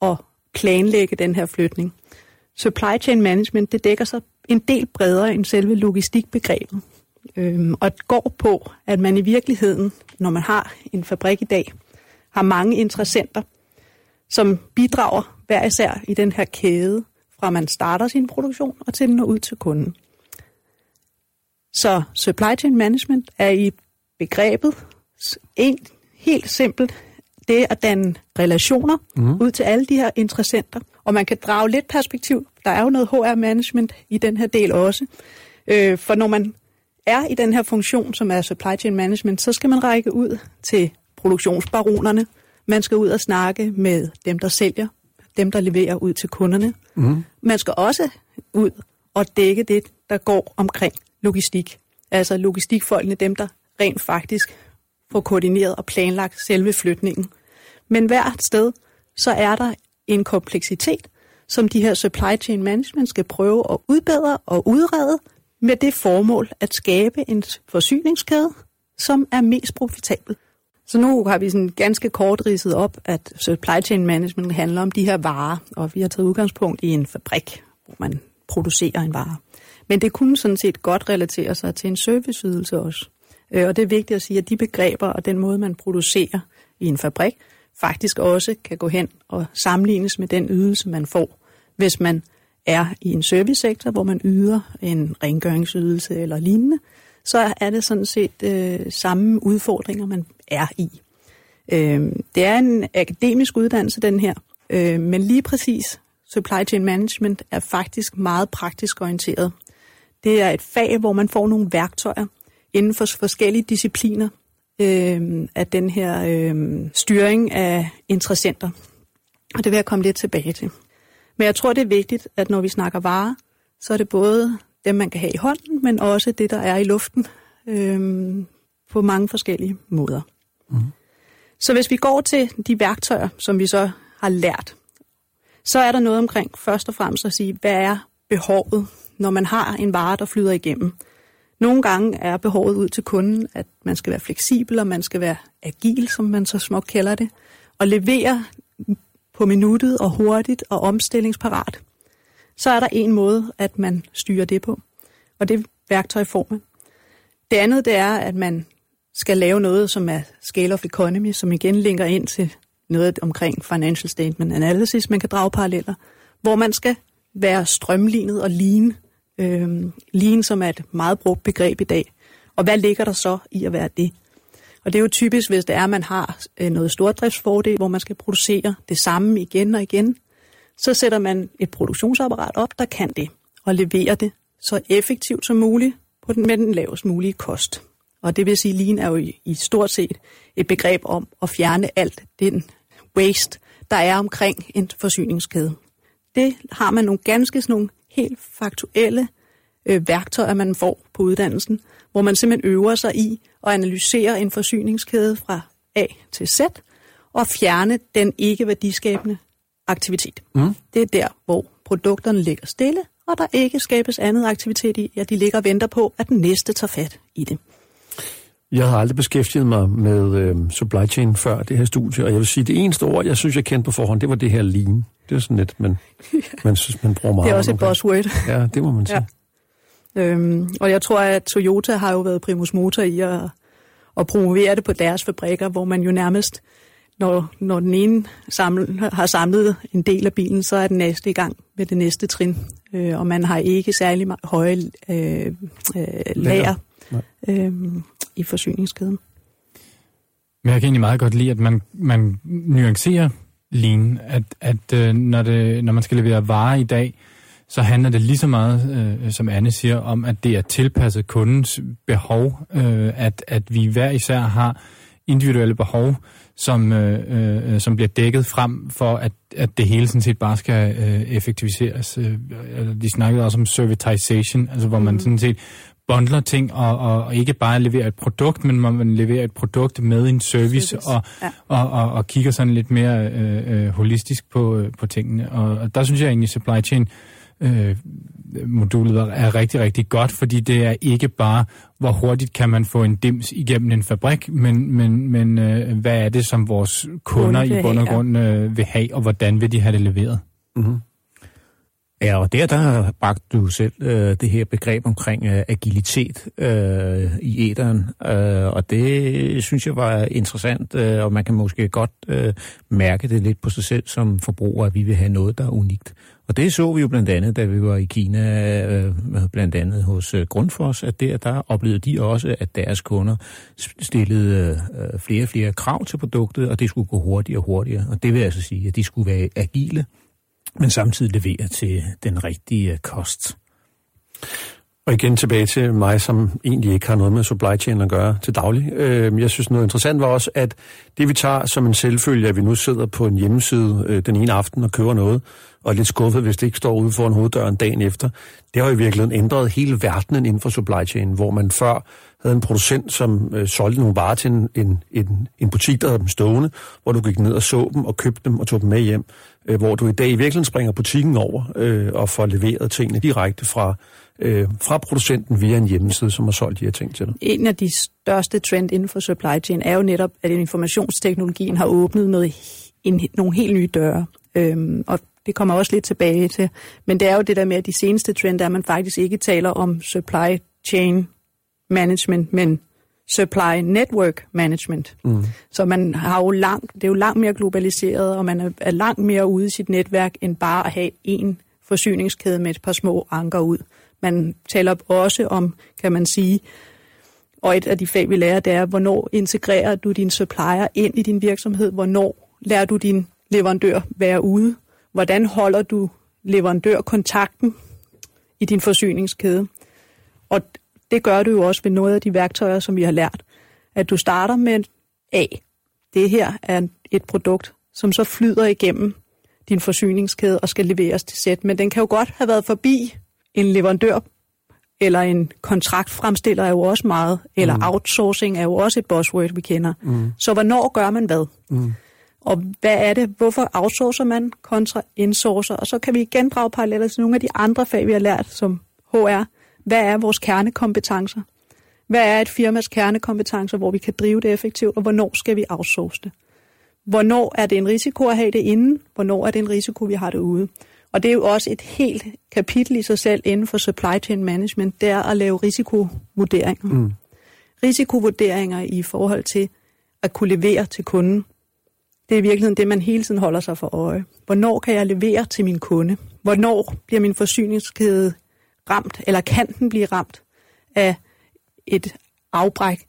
og planlægge den her flytning. Supply chain management, det dækker sig en del bredere end selve logistikbegrebet. Øhm, og det går på, at man i virkeligheden, når man har en fabrik i dag, har mange interessenter, som bidrager hver især i den her kæde, fra man starter sin produktion og til den når ud til kunden. Så supply chain management er i begrebet en, helt simpelt det at danne relationer mm. ud til alle de her interessenter. Og man kan drage lidt perspektiv. Der er jo noget HR-management i den her del også. Øh, for når man er i den her funktion, som er supply chain management, så skal man række ud til produktionsbaronerne. Man skal ud og snakke med dem, der sælger, dem, der leverer ud til kunderne. Mm. Man skal også ud og dække det, der går omkring logistik. Altså logistikfolkene, dem, der rent faktisk får koordineret og planlagt selve flytningen. Men hvert sted, så er der en kompleksitet, som de her supply chain management skal prøve at udbedre og udrede med det formål at skabe en forsyningskæde, som er mest profitabel. Så nu har vi sådan ganske kort ridset op, at supply chain management handler om de her varer, og vi har taget udgangspunkt i en fabrik, hvor man producerer en vare. Men det kunne sådan set godt relatere sig til en serviceydelse også. Øh, og det er vigtigt at sige, at de begreber og den måde, man producerer i en fabrik, faktisk også kan gå hen og sammenlignes med den ydelse, man får, hvis man er i en servicesektor, hvor man yder en rengøringsydelse eller lignende, så er det sådan set øh, samme udfordringer, man er i. Øh, det er en akademisk uddannelse, den her, øh, men lige præcis supply chain management er faktisk meget praktisk orienteret. Det er et fag, hvor man får nogle værktøjer inden for forskellige discipliner øh, af den her øh, styring af interessenter. Og det vil jeg komme lidt tilbage til. Men jeg tror, det er vigtigt, at når vi snakker varer, så er det både dem, man kan have i hånden, men også det, der er i luften øh, på mange forskellige måder. Mm. Så hvis vi går til de værktøjer, som vi så har lært, så er der noget omkring først og fremmest at sige, hvad er behovet, når man har en vare, der flyder igennem. Nogle gange er behovet ud til kunden, at man skal være fleksibel, og man skal være agil, som man så smukt kalder det, og levere på minuttet og hurtigt og omstillingsparat. Så er der en måde, at man styrer det på, og det værktøj får man. Det andet det er, at man skal lave noget, som er scale of economy, som igen linker ind til noget omkring financial statement analysis, man kan drage paralleller, hvor man skal være strømlignet og lean. øh, lean, som er et meget brugt begreb i dag. Og hvad ligger der så i at være det? Og det er jo typisk, hvis det er, at man har øh, noget stordriftsfordel, hvor man skal producere det samme igen og igen, så sætter man et produktionsapparat op, der kan det, og leverer det så effektivt som muligt på den, med den lavest mulige kost. Og det vil sige, at lean er jo i, i stort set et begreb om at fjerne alt den waste, der er omkring en forsyningskæde. Det har man nogle ganske sådan nogle helt faktuelle øh, værktøjer, man får på uddannelsen, hvor man simpelthen øver sig i at analysere en forsyningskæde fra A til Z, og fjerne den ikke værdiskabende aktivitet. Mm. Det er der, hvor produkterne ligger stille, og der ikke skabes andet aktivitet i, at de ligger og venter på, at den næste tager fat i det. Jeg har aldrig beskæftiget mig med øh, supply chain før det her studie, og jeg vil sige, det eneste ord, jeg synes, jeg kendte på forhånd, det var det her lean. Det er sådan lidt, men man synes, man bruger meget. Det er også et buzzword. Ja, det må man sige. Ja. Øhm, og jeg tror, at Toyota har jo været primus motor i at, at promovere det på deres fabrikker, hvor man jo nærmest, når, når den ene samle, har samlet en del af bilen, så er den næste i gang med det næste trin. Øh, og man har ikke særlig høje øh, øh, lager øh, i forsyningskæden. Men jeg kan egentlig meget godt lide, at man, man nuancerer lean, at, at øh, når, det, når man skal levere varer i dag, så handler det lige så meget, øh, som Anne siger, om, at det er tilpasset kundens behov, øh, at, at vi hver især har individuelle behov, som, øh, øh, som bliver dækket frem for, at, at det hele sådan set bare skal øh, effektiviseres. Øh, de snakkede også om servitization, altså hvor man mm. sådan set bundler ting og, og, ikke bare leverer et produkt, men man leverer et produkt med en service, service. Og, ja. og, og, og kigger sådan lidt mere øh, øh, holistisk på, øh, på tingene. Og, og der synes jeg egentlig, supply chain øh, modulet er rigtig, rigtig godt, fordi det er ikke bare, hvor hurtigt kan man få en dims igennem en fabrik, men, men, men øh, hvad er det, som vores kunder i bund og grund øh, vil have, og hvordan vil de have det leveret? Mm-hmm. Ja, og der, der bragte du selv øh, det her begreb omkring øh, agilitet øh, i æderen, øh, og det synes jeg var interessant, øh, og man kan måske godt øh, mærke det lidt på sig selv som forbruger, at vi vil have noget, der er unikt. Og det så vi jo blandt andet, da vi var i Kina, øh, øh blandt andet hos øh, Grundfos, at der, der oplevede de også, at deres kunder stillede øh, øh, flere og flere krav til produktet, og det skulle gå hurtigere og hurtigere. Og det vil altså sige, at de skulle være agile, men samtidig levere til den rigtige øh, kost. Og igen tilbage til mig, som egentlig ikke har noget med supply chain at gøre til daglig. Øh, jeg synes noget interessant var også, at det vi tager som en selvfølge, at vi nu sidder på en hjemmeside øh, den ene aften og køber noget, og er lidt skuffet, hvis det ikke står ude foran hoveddøren dagen efter. Det har i virkeligheden ændret hele verdenen inden for supply chain, hvor man før havde en producent, som øh, solgte nogle varer til en, en, en, en butik, der havde dem stående, hvor du gik ned og så dem og købte dem og tog dem med hjem. Øh, hvor du i dag i virkeligheden springer butikken over øh, og får leveret tingene direkte fra, øh, fra producenten via en hjemmeside, som har solgt de her ting til dig. En af de største trend inden for supply chain er jo netop, at informationsteknologien har åbnet noget, en, nogle helt nye døre. Øhm, og det kommer også lidt tilbage til. Men det er jo det der med, at de seneste trend er, at man faktisk ikke taler om supply chain management, men supply network management. Mm. Så man har jo langt, det er jo langt mere globaliseret, og man er, er langt mere ude i sit netværk, end bare at have en forsyningskæde med et par små anker ud. Man taler også om, kan man sige, og et af de fag, vi lærer, det er, hvornår integrerer du din supplier ind i din virksomhed? Hvornår lærer du din leverandør være ude? Hvordan holder du leverandørkontakten i din forsyningskæde? Og det gør du jo også ved noget af de værktøjer, som vi har lært. At du starter med A. Det her er et produkt, som så flyder igennem din forsyningskæde og skal leveres til sæt. Men den kan jo godt have været forbi en leverandør eller en kontraktfremstiller er jo også meget, eller mm. outsourcing er jo også et buzzword, vi kender. Mm. Så hvornår gør man hvad? Mm. Og hvad er det? Hvorfor outsourcer man kontra insourcer? Og så kan vi igen drage paralleller til nogle af de andre fag, vi har lært, som HR. Hvad er vores kernekompetencer? Hvad er et firmas kernekompetencer, hvor vi kan drive det effektivt, og hvornår skal vi outsource det? Hvornår er det en risiko at have det inden? Hvornår er det en risiko, vi har det ude? Og det er jo også et helt kapitel i sig selv inden for supply chain management, det er at lave risikovurderinger. Mm. Risikovurderinger i forhold til at kunne levere til kunden. Det er i virkeligheden det, man hele tiden holder sig for øje. Hvornår kan jeg levere til min kunde? Hvornår bliver min forsyningskæde ramt, eller kan den blive ramt af et afbræk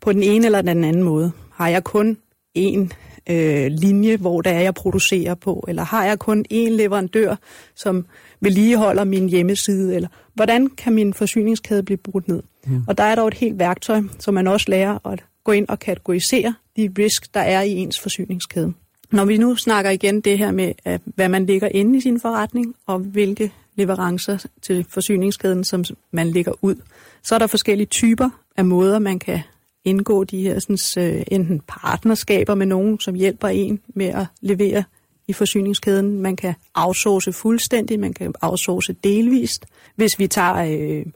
på den ene eller den anden måde? Har jeg kun en øh, linje, hvor der er, jeg producerer på? Eller har jeg kun én leverandør, som vedligeholder min hjemmeside? Eller hvordan kan min forsyningskæde blive brudt ned? Mm. Og der er der et helt værktøj, som man også lærer at gå ind og kategorisere de risk, der er i ens forsyningskæde. Når vi nu snakker igen det her med, hvad man ligger inde i sin forretning, og hvilke leverancer til forsyningskæden, som man lægger ud, så er der forskellige typer af måder, man kan indgå de her sådan, øh, enten partnerskaber med nogen, som hjælper en med at levere i forsyningskæden. Man kan outsource fuldstændigt, man kan outsource delvist. Hvis vi tager, øh,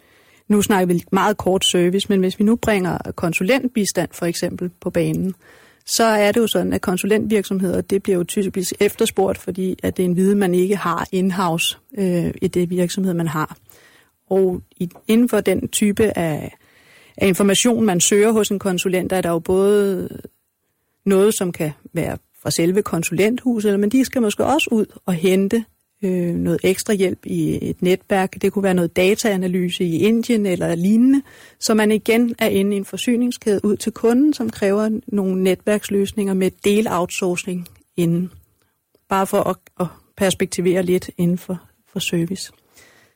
nu snakker vi meget kort service, men hvis vi nu bringer konsulentbistand for eksempel på banen, så er det jo sådan, at konsulentvirksomheder, det bliver jo typisk efterspurgt, fordi at det er en viden, man ikke har in-house øh, i det virksomhed, man har. Og i, inden for den type af af information, man søger hos en konsulent, er der jo både noget, som kan være fra selve konsulenthuset, men de skal måske også ud og hente øh, noget ekstra hjælp i et netværk. Det kunne være noget dataanalyse i Indien eller lignende, så man igen er inde i en forsyningskæde ud til kunden, som kræver nogle netværksløsninger med del-outsourcing inden. Bare for at, at perspektivere lidt inden for, for service.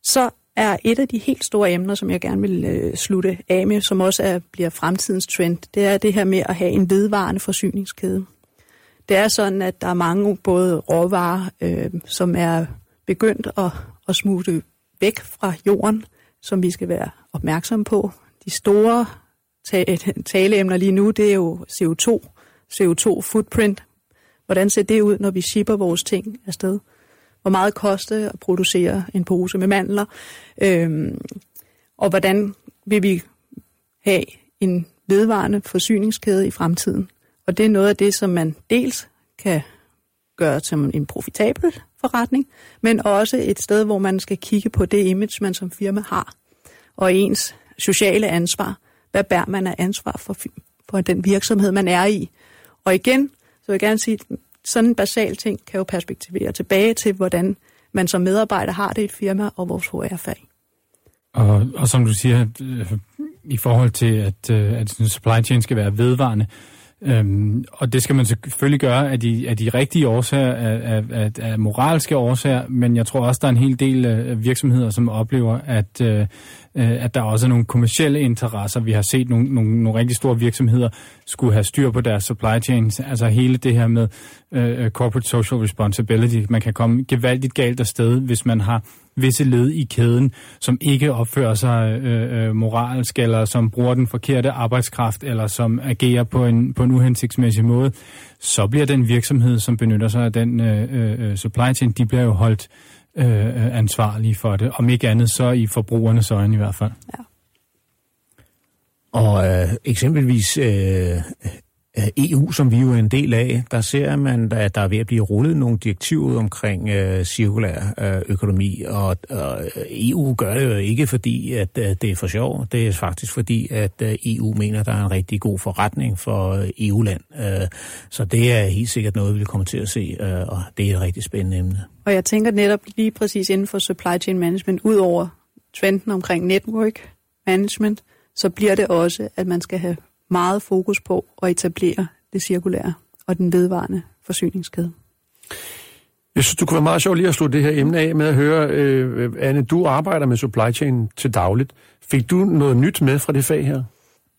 Så er et af de helt store emner, som jeg gerne vil øh, slutte af med, som også er, bliver fremtidens trend, det er det her med at have en vedvarende forsyningskæde. Det er sådan, at der er mange både råvarer, øh, som er begyndt at, at smutte væk fra jorden, som vi skal være opmærksom på. De store taleemner lige nu, det er jo CO2, CO2 footprint. Hvordan ser det ud, når vi shipper vores ting afsted? hvor meget koster at producere en pose med mandler, øhm, og hvordan vil vi have en vedvarende forsyningskæde i fremtiden. Og det er noget af det, som man dels kan gøre til en profitabel forretning, men også et sted, hvor man skal kigge på det image, man som firma har, og ens sociale ansvar. Hvad bærer man af ansvar for, for den virksomhed, man er i? Og igen, så vil jeg gerne sige, sådan en basal ting kan jo perspektivere tilbage til, hvordan man som medarbejder har det i et firma og vores HR-fag. Og, og som du siger, øh, i forhold til, at, øh, at supply chain skal være vedvarende, Øhm, og det skal man selvfølgelig gøre af de, af de rigtige årsager, af, af, af moralske årsager, men jeg tror også, der er en hel del øh, virksomheder, som oplever, at, øh, øh at der også er nogle kommersielle interesser. Vi har set nogle, nogle, nogle rigtig store virksomheder skulle have styr på deres supply chains, altså hele det her med øh, øh corporate social responsibility. Man kan komme gevaldigt galt afsted, hvis man har visse led i kæden, som ikke opfører sig øh, øh, moralsk, eller som bruger den forkerte arbejdskraft, eller som agerer på en, på en uhensigtsmæssig måde, så bliver den virksomhed, som benytter sig af den øh, øh, supply chain, de bliver jo holdt øh, ansvarlige for det. Om ikke andet, så i forbrugernes øjne i hvert fald. Ja. Og øh, eksempelvis øh, Øh, EU, som vi jo er en del af, der ser man, at der er ved at blive rullet nogle direktiver omkring øh, cirkulær øh, økonomi, og øh, EU gør det jo ikke, fordi at øh, det er for sjov. Det er faktisk fordi, at øh, EU mener, at der er en rigtig god forretning for øh, EU-land. Øh, så det er helt sikkert noget, vi vil komme til at se, øh, og det er et rigtig spændende emne. Og jeg tænker netop lige præcis inden for supply chain management, ud over trenden omkring network management, så bliver det også, at man skal have meget fokus på at etablere det cirkulære og den vedvarende forsyningskæde. Jeg synes, du kunne være meget sjov lige at slutte det her emne af med at høre, øh, Anne, du arbejder med supply chain til dagligt. Fik du noget nyt med fra det fag her?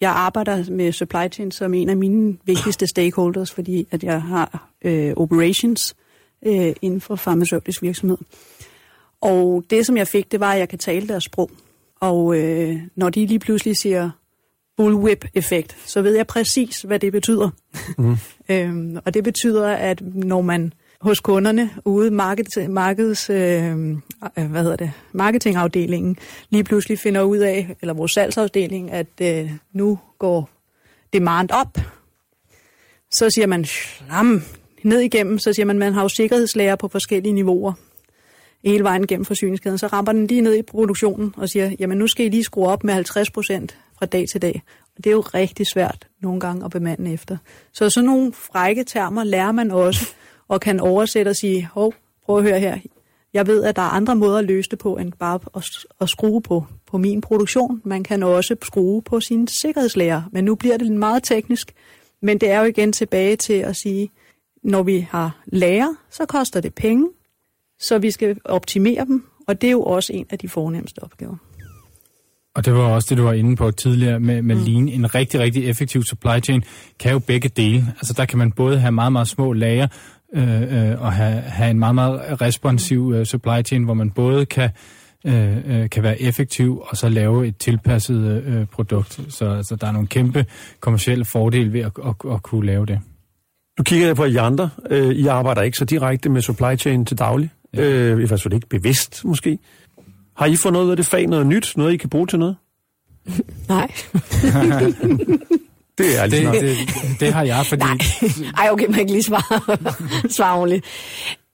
Jeg arbejder med supply chain som en af mine vigtigste stakeholders, fordi at jeg har øh, operations øh, inden for farmaceutisk virksomhed. Og det, som jeg fik, det var, at jeg kan tale deres sprog. Og øh, når de lige pludselig siger bullwhip-effekt, så ved jeg præcis, hvad det betyder. Mm. øhm, og det betyder, at når man hos kunderne ude market, markeds, øh, hvad hedder det, marketingafdelingen lige pludselig finder ud af, eller vores salgsafdeling, at øh, nu går demand op, så siger man, slam, ned igennem, så siger man, man har jo sikkerhedslager på forskellige niveauer hele vejen gennem forsyningskæden, så ramper den lige ned i produktionen og siger, jamen nu skal I lige skrue op med 50 procent fra dag til dag. Og det er jo rigtig svært nogle gange at bemande efter. Så sådan nogle frække termer lærer man også, og kan oversætte og sige, hov, prøv at høre her, jeg ved, at der er andre måder at løse det på, end bare at, at skrue på, på min produktion. Man kan også skrue på sine sikkerhedslærer, men nu bliver det meget teknisk. Men det er jo igen tilbage til at sige, når vi har lærer, så koster det penge, så vi skal optimere dem, og det er jo også en af de fornemmeste opgaver. Og det var også det, du var inde på tidligere med, med mm. Lean. En rigtig, rigtig effektiv supply chain kan jo begge dele. Altså der kan man både have meget, meget små lager øh, øh, og have, have en meget, meget responsiv øh, supply chain, hvor man både kan, øh, øh, kan være effektiv og så lave et tilpasset øh, produkt. Så altså, der er nogle kæmpe kommersielle fordele ved at, at, at kunne lave det. Du kigger på I andre. Øh, I arbejder ikke så direkte med supply chain til daglig. Ja. Øh, I hvert fald ikke bevidst, måske. Har I fået noget af det fag, noget nyt, noget I kan bruge til noget? Nej. det er det, det, det har jeg, fordi... Nej. Ej, okay, man kan lige svare, svare ordentligt.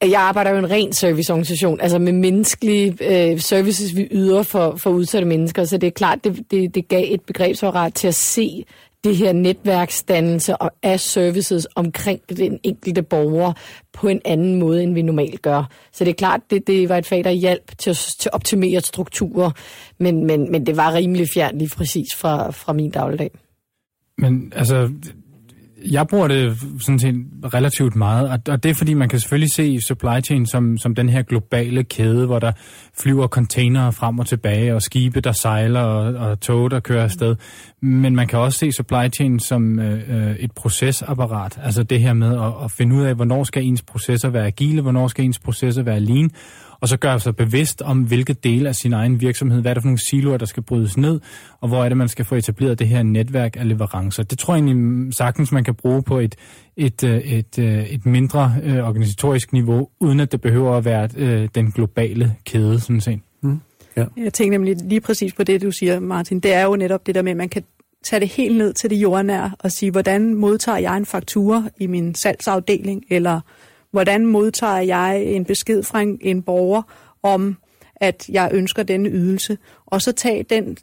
Jeg arbejder jo i en ren serviceorganisation, altså med menneskelige øh, services, vi yder for, for udsatte mennesker, så det er klart, det, det, det gav et begrebsapparat til at se det her netværksdannelse og af services omkring den enkelte borger på en anden måde, end vi normalt gør. Så det er klart, det, det var et fag, der hjalp til, til at optimere strukturer, men, men, men det var rimelig fjernt lige præcis fra, fra min dagligdag. Men altså, jeg bruger det sådan set relativt meget, og det er fordi, man kan selvfølgelig se supply chain som, som den her globale kæde, hvor der flyver containere frem og tilbage, og skibe, der sejler, og, og tog, der kører afsted. Men man kan også se supply chain som øh, øh, et procesapparat, altså det her med at, at finde ud af, hvornår skal ens processer være agile, hvornår skal ens processer være lean, og så gøre sig bevidst om, hvilke dele af sin egen virksomhed, hvad er det for nogle siloer, der skal brydes ned, og hvor er det, man skal få etableret det her netværk af leverancer. Det tror jeg egentlig sagtens, man kan bruge på et, et, øh, et, et, øh, et mindre øh, organisatorisk niveau, uden at det behøver at være øh, den globale kæde, sådan set. Mm. Ja. Jeg tænker nemlig lige præcis på det, du siger, Martin. Det er jo netop det der med, at man kan tage det helt ned til det jordnære og sige, hvordan modtager jeg en faktura i min salgsafdeling, eller Hvordan modtager jeg en besked fra en, en borger om, at jeg ønsker denne ydelse? Og så tage den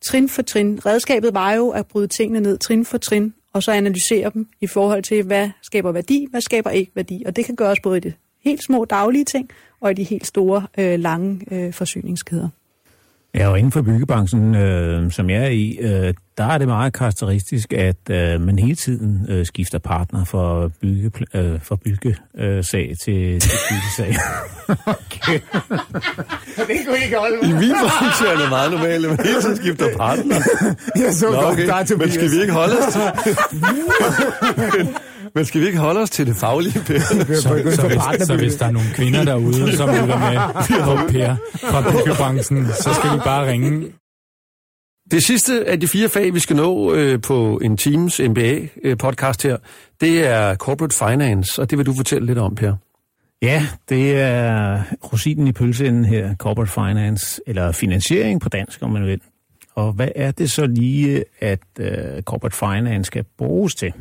trin for trin. Redskabet var jo at bryde tingene ned trin for trin, og så analysere dem i forhold til, hvad skaber værdi, hvad skaber ikke værdi. Og det kan gøres både i de helt små daglige ting, og i de helt store, øh, lange øh, forsyningskæder. Ja, og inden for byggebranchen, øh, som jeg er i, øh, der er det meget karakteristisk, at øh, man hele tiden øh, skifter partner for bygge, øh, for byggesag til, til byggesag. okay. det kunne ikke holde I min branche er det meget normalt, at man hele tiden skifter partner. jeg så Nå, okay. godt, Men skal vi ikke holde os til... Men skal vi ikke holde os til det faglige, Per? Så, så, hvis, så hvis der er nogle kvinder derude, som vil være med på Per fra byggebranchen, så skal vi bare ringe. Det sidste af de fire fag, vi skal nå øh, på en Teams MBA-podcast øh, her, det er Corporate Finance, og det vil du fortælle lidt om, Per. Ja, det er rosinen i pølseenden her, Corporate Finance, eller finansiering på dansk, om man vil. Og hvad er det så lige, at uh, Corporate Finance skal bruges til?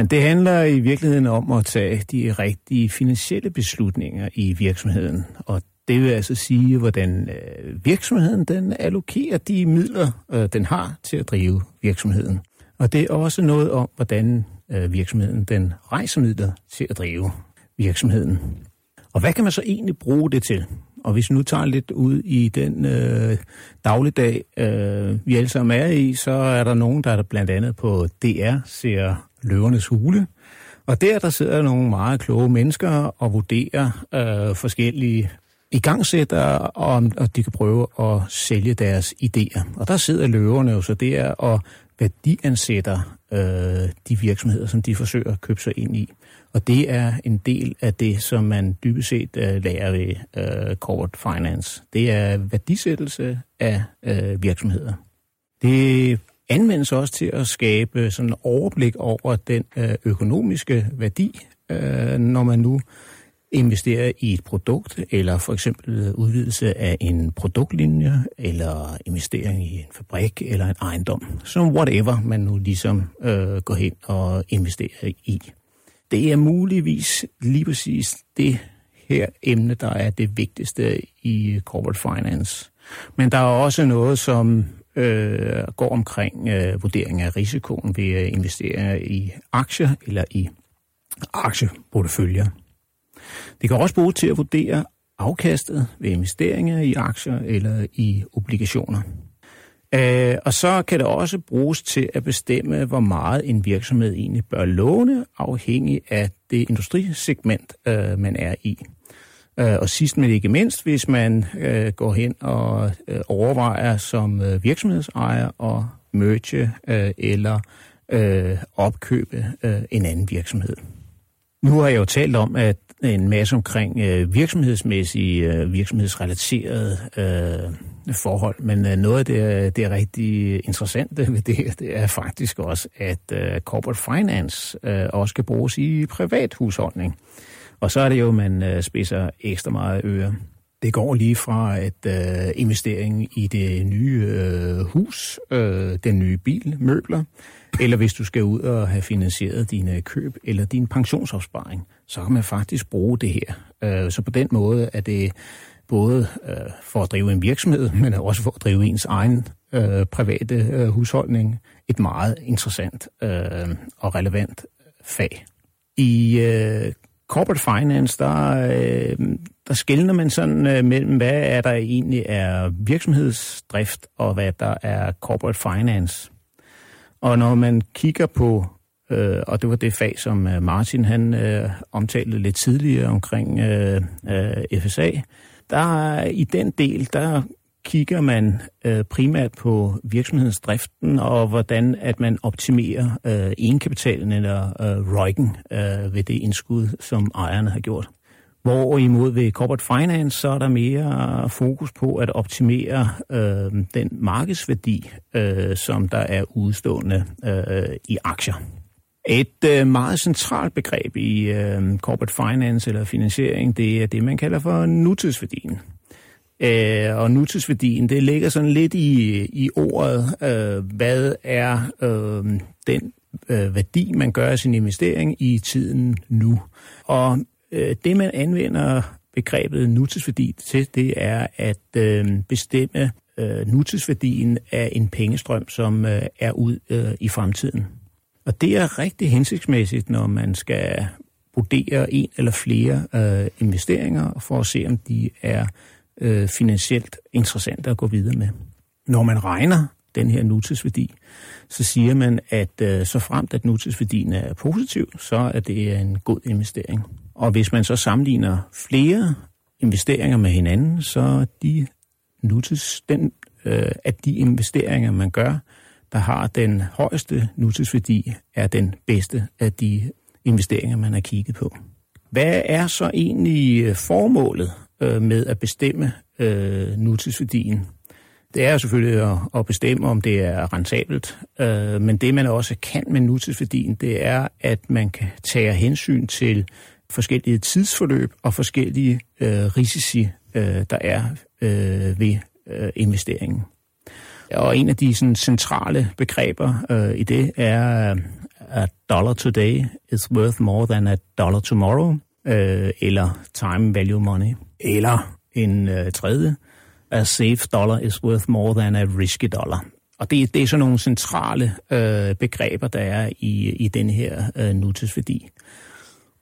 Men det handler i virkeligheden om at tage de rigtige finansielle beslutninger i virksomheden. Og det vil altså sige, hvordan øh, virksomheden den allokerer de midler, øh, den har til at drive virksomheden. Og det er også noget om, hvordan øh, virksomheden den rejser midler til at drive virksomheden. Og hvad kan man så egentlig bruge det til? Og hvis vi nu tager lidt ud i den øh, dagligdag, øh, vi alle sammen er i, så er der nogen, der er der blandt andet på DR ser Løvernes Hule. Og der, der sidder nogle meget kloge mennesker og vurderer øh, forskellige igangsætter, om og de kan prøve at sælge deres idéer. Og der sidder løverne jo så der og værdiansætter øh, de virksomheder, som de forsøger at købe sig ind i. Og det er en del af det, som man dybest set øh, lærer ved øh, corporate finance. Det er værdisættelse af øh, virksomheder. Det anvendes også til at skabe sådan overblik over den øh, økonomiske værdi, øh, når man nu investere i et produkt, eller for eksempel udvidelse af en produktlinje, eller investering i en fabrik eller en ejendom. som whatever man nu ligesom øh, går hen og investerer i. Det er muligvis lige præcis det her emne, der er det vigtigste i corporate finance. Men der er også noget, som øh, går omkring øh, vurdering af risikoen ved at investere i aktier eller i aktieporteføljer. Det kan også bruges til at vurdere afkastet ved investeringer i aktier eller i obligationer. Øh, og så kan det også bruges til at bestemme, hvor meget en virksomhed egentlig bør låne, afhængig af det industrisegment, øh, man er i. Øh, og sidst men ikke mindst, hvis man øh, går hen og øh, overvejer som virksomhedsejer at merge eller opkøbe en anden virksomhed. Nu har jeg jo talt om, at en masse omkring øh, virksomhedsmæssige, øh, virksomhedsrelaterede øh, forhold, men øh, noget af det, det er rigtig interessante ved det, det er faktisk også, at øh, corporate finance øh, også kan bruges i privat husholdning. Og så er det jo, at man øh, ekstra meget øre. Det går lige fra at øh, investering i det nye øh, hus, øh, den nye bil, møbler, eller hvis du skal ud og have finansieret dine øh, køb eller din pensionsopsparing, så kan man faktisk bruge det her. Øh, så på den måde er det både øh, for at drive en virksomhed, men også for at drive ens egen øh, private øh, husholdning et meget interessant øh, og relevant fag. I corporate finance, der, øh, der skældner man sådan øh, mellem, hvad er der egentlig er virksomhedsdrift, og hvad der er corporate finance. Og når man kigger på, øh, og det var det fag, som øh, Martin han øh, omtalte lidt tidligere omkring øh, øh, FSA, der i den del, der kigger man øh, primært på virksomhedens driften og hvordan at man optimerer øh, egenkapitalen eller øh, ROIC'en øh, ved det indskud, som ejerne har gjort. Hvorimod ved corporate finance, så er der mere fokus på at optimere øh, den markedsværdi, øh, som der er udstående øh, i aktier. Et øh, meget centralt begreb i øh, corporate finance eller finansiering, det er det, man kalder for nutidsværdien. Øh, og nutidsværdien, det ligger sådan lidt i, i ordet, øh, hvad er øh, den øh, værdi, man gør af sin investering i tiden nu. Og Øh, det, man anvender begrebet nutidsværdi til, det er at øh, bestemme øh, nutidsværdien af en pengestrøm, som øh, er ud øh, i fremtiden. Og det er rigtig hensigtsmæssigt, når man skal vurdere en eller flere øh, investeringer, for at se, om de er øh, finansielt interessante at gå videre med. Når man regner den her nutidsværdi, så siger man, at øh, så fremt at nutidsværdien er positiv, så er det en god investering. Og hvis man så sammenligner flere investeringer med hinanden, så de nutids, den, øh, at de investeringer, man gør, der har den højeste nutidsværdi, er den bedste af de investeringer, man har kigget på. Hvad er så egentlig øh, formålet øh, med at bestemme øh, nutidsværdien? Det er selvfølgelig at, at bestemme, om det er rentabelt, øh, men det man også kan med nutidsværdien, det er, at man kan tage hensyn til forskellige tidsforløb og forskellige øh, risici, øh, der er øh, ved øh, investeringen. Og en af de sådan, centrale begreber øh, i det er, øh, a dollar today is worth more than a dollar tomorrow, øh, eller time value money. Eller en øh, tredje, a safe dollar is worth more than a risky dollar. Og det, det er sådan nogle centrale øh, begreber, der er i, i den her øh, nutidsværdi.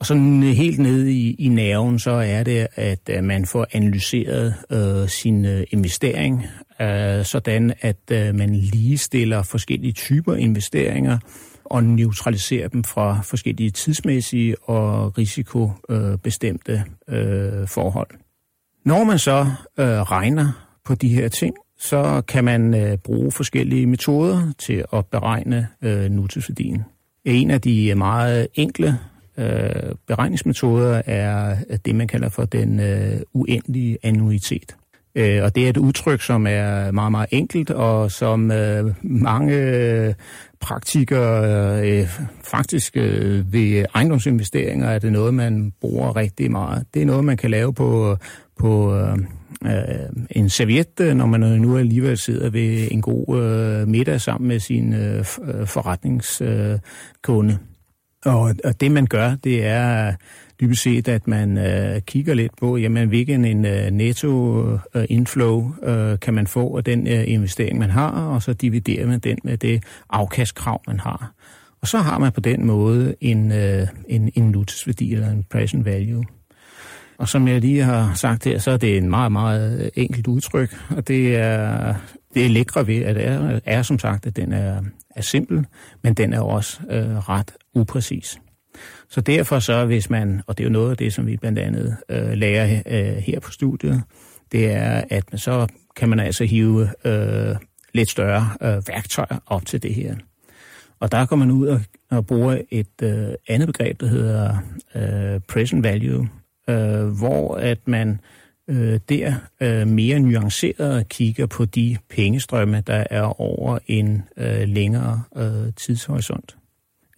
Og sådan helt nede i, i nerven, så er det, at øh, man får analyseret øh, sin øh, investering, øh, sådan at øh, man ligestiller forskellige typer investeringer og neutraliserer dem fra forskellige tidsmæssige og risikobestemte øh, forhold. Når man så øh, regner på de her ting, så kan man øh, bruge forskellige metoder til at beregne øh, nutidsværdien. En af de øh, meget enkle øh, beregningsmetoder er øh, det, man kalder for den øh, uendelige annuitet. Øh, og det er et udtryk, som er meget, meget enkelt, og som øh, mange øh, praktikere øh, faktisk øh, ved ejendomsinvesteringer er det noget, man bruger rigtig meget. Det er noget, man kan lave på, på øh, øh en serviette, øh, når man nu alligevel sidder ved en god øh, middag sammen med sin øh, øh forretningskunde. Øh, og, og det man gør, det er dybest set, at man øh, kigger lidt på, jamen hvilken en øh, netto øh, inflow øh, kan man få af den øh, investering, man har, og så dividerer man den med det afkastkrav, man har. Og så har man på den måde en, øh, en, en nutidsværdi eller en present value. Og som jeg lige har sagt her, så er det en meget, meget enkelt udtryk, og det er, det er lækre ved, at det er, er som sagt, at den er, er simpel, men den er også øh, ret upræcis. Så derfor så, hvis man, og det er jo noget af det, som vi blandt andet øh, lærer øh, her på studiet, det er, at man så kan man altså hive øh, lidt større øh, værktøjer op til det her. Og der går man ud og, og bruger et øh, andet begreb, der hedder øh, present value, øh, hvor at man øh, der øh, mere nuanceret kigger på de pengestrømme, der er over en øh, længere øh, tidshorisont.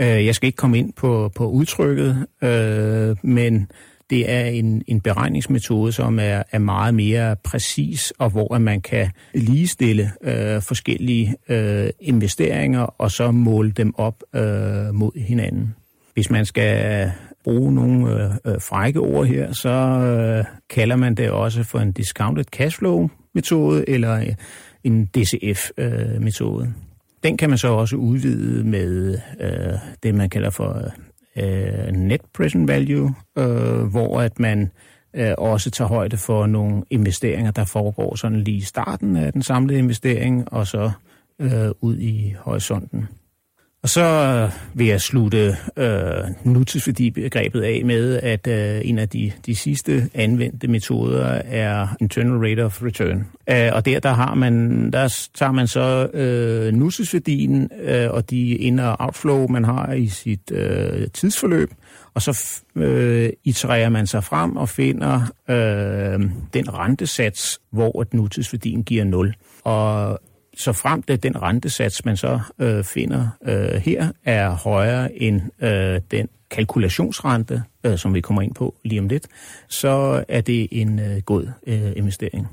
Øh, jeg skal ikke komme ind på, på udtrykket, øh, men det er en, en beregningsmetode, som er, er meget mere præcis, og hvor man kan ligestille øh, forskellige øh, investeringer, og så måle dem op øh, mod hinanden. Hvis man skal bruge nogle øh, øh, frække ord her, så øh, kalder man det også for en discounted cashflow-metode eller øh, en DCF-metode. Øh, Den kan man så også udvide med øh, det, man kalder for øh, net present value, øh, hvor at man øh, også tager højde for nogle investeringer, der foregår sådan lige i starten af den samlede investering, og så øh, ud i horisonten. Og så øh, vil jeg slutte øh, nutidsværdibegrebet af med, at øh, en af de, de sidste anvendte metoder er internal rate of return. Øh, og der, der har man, der tager man så øh, nutidsværdien øh, og de ind- og outflow, man har i sit øh, tidsforløb, og så øh, itererer man sig frem og finder øh, den rentesats, hvor at nutidsværdien giver 0. Og så frem til den rentesats, man så øh, finder øh, her, er højere end øh, den kalkulationsrente, øh, som vi kommer ind på lige om lidt, så er det en øh, god øh, investering.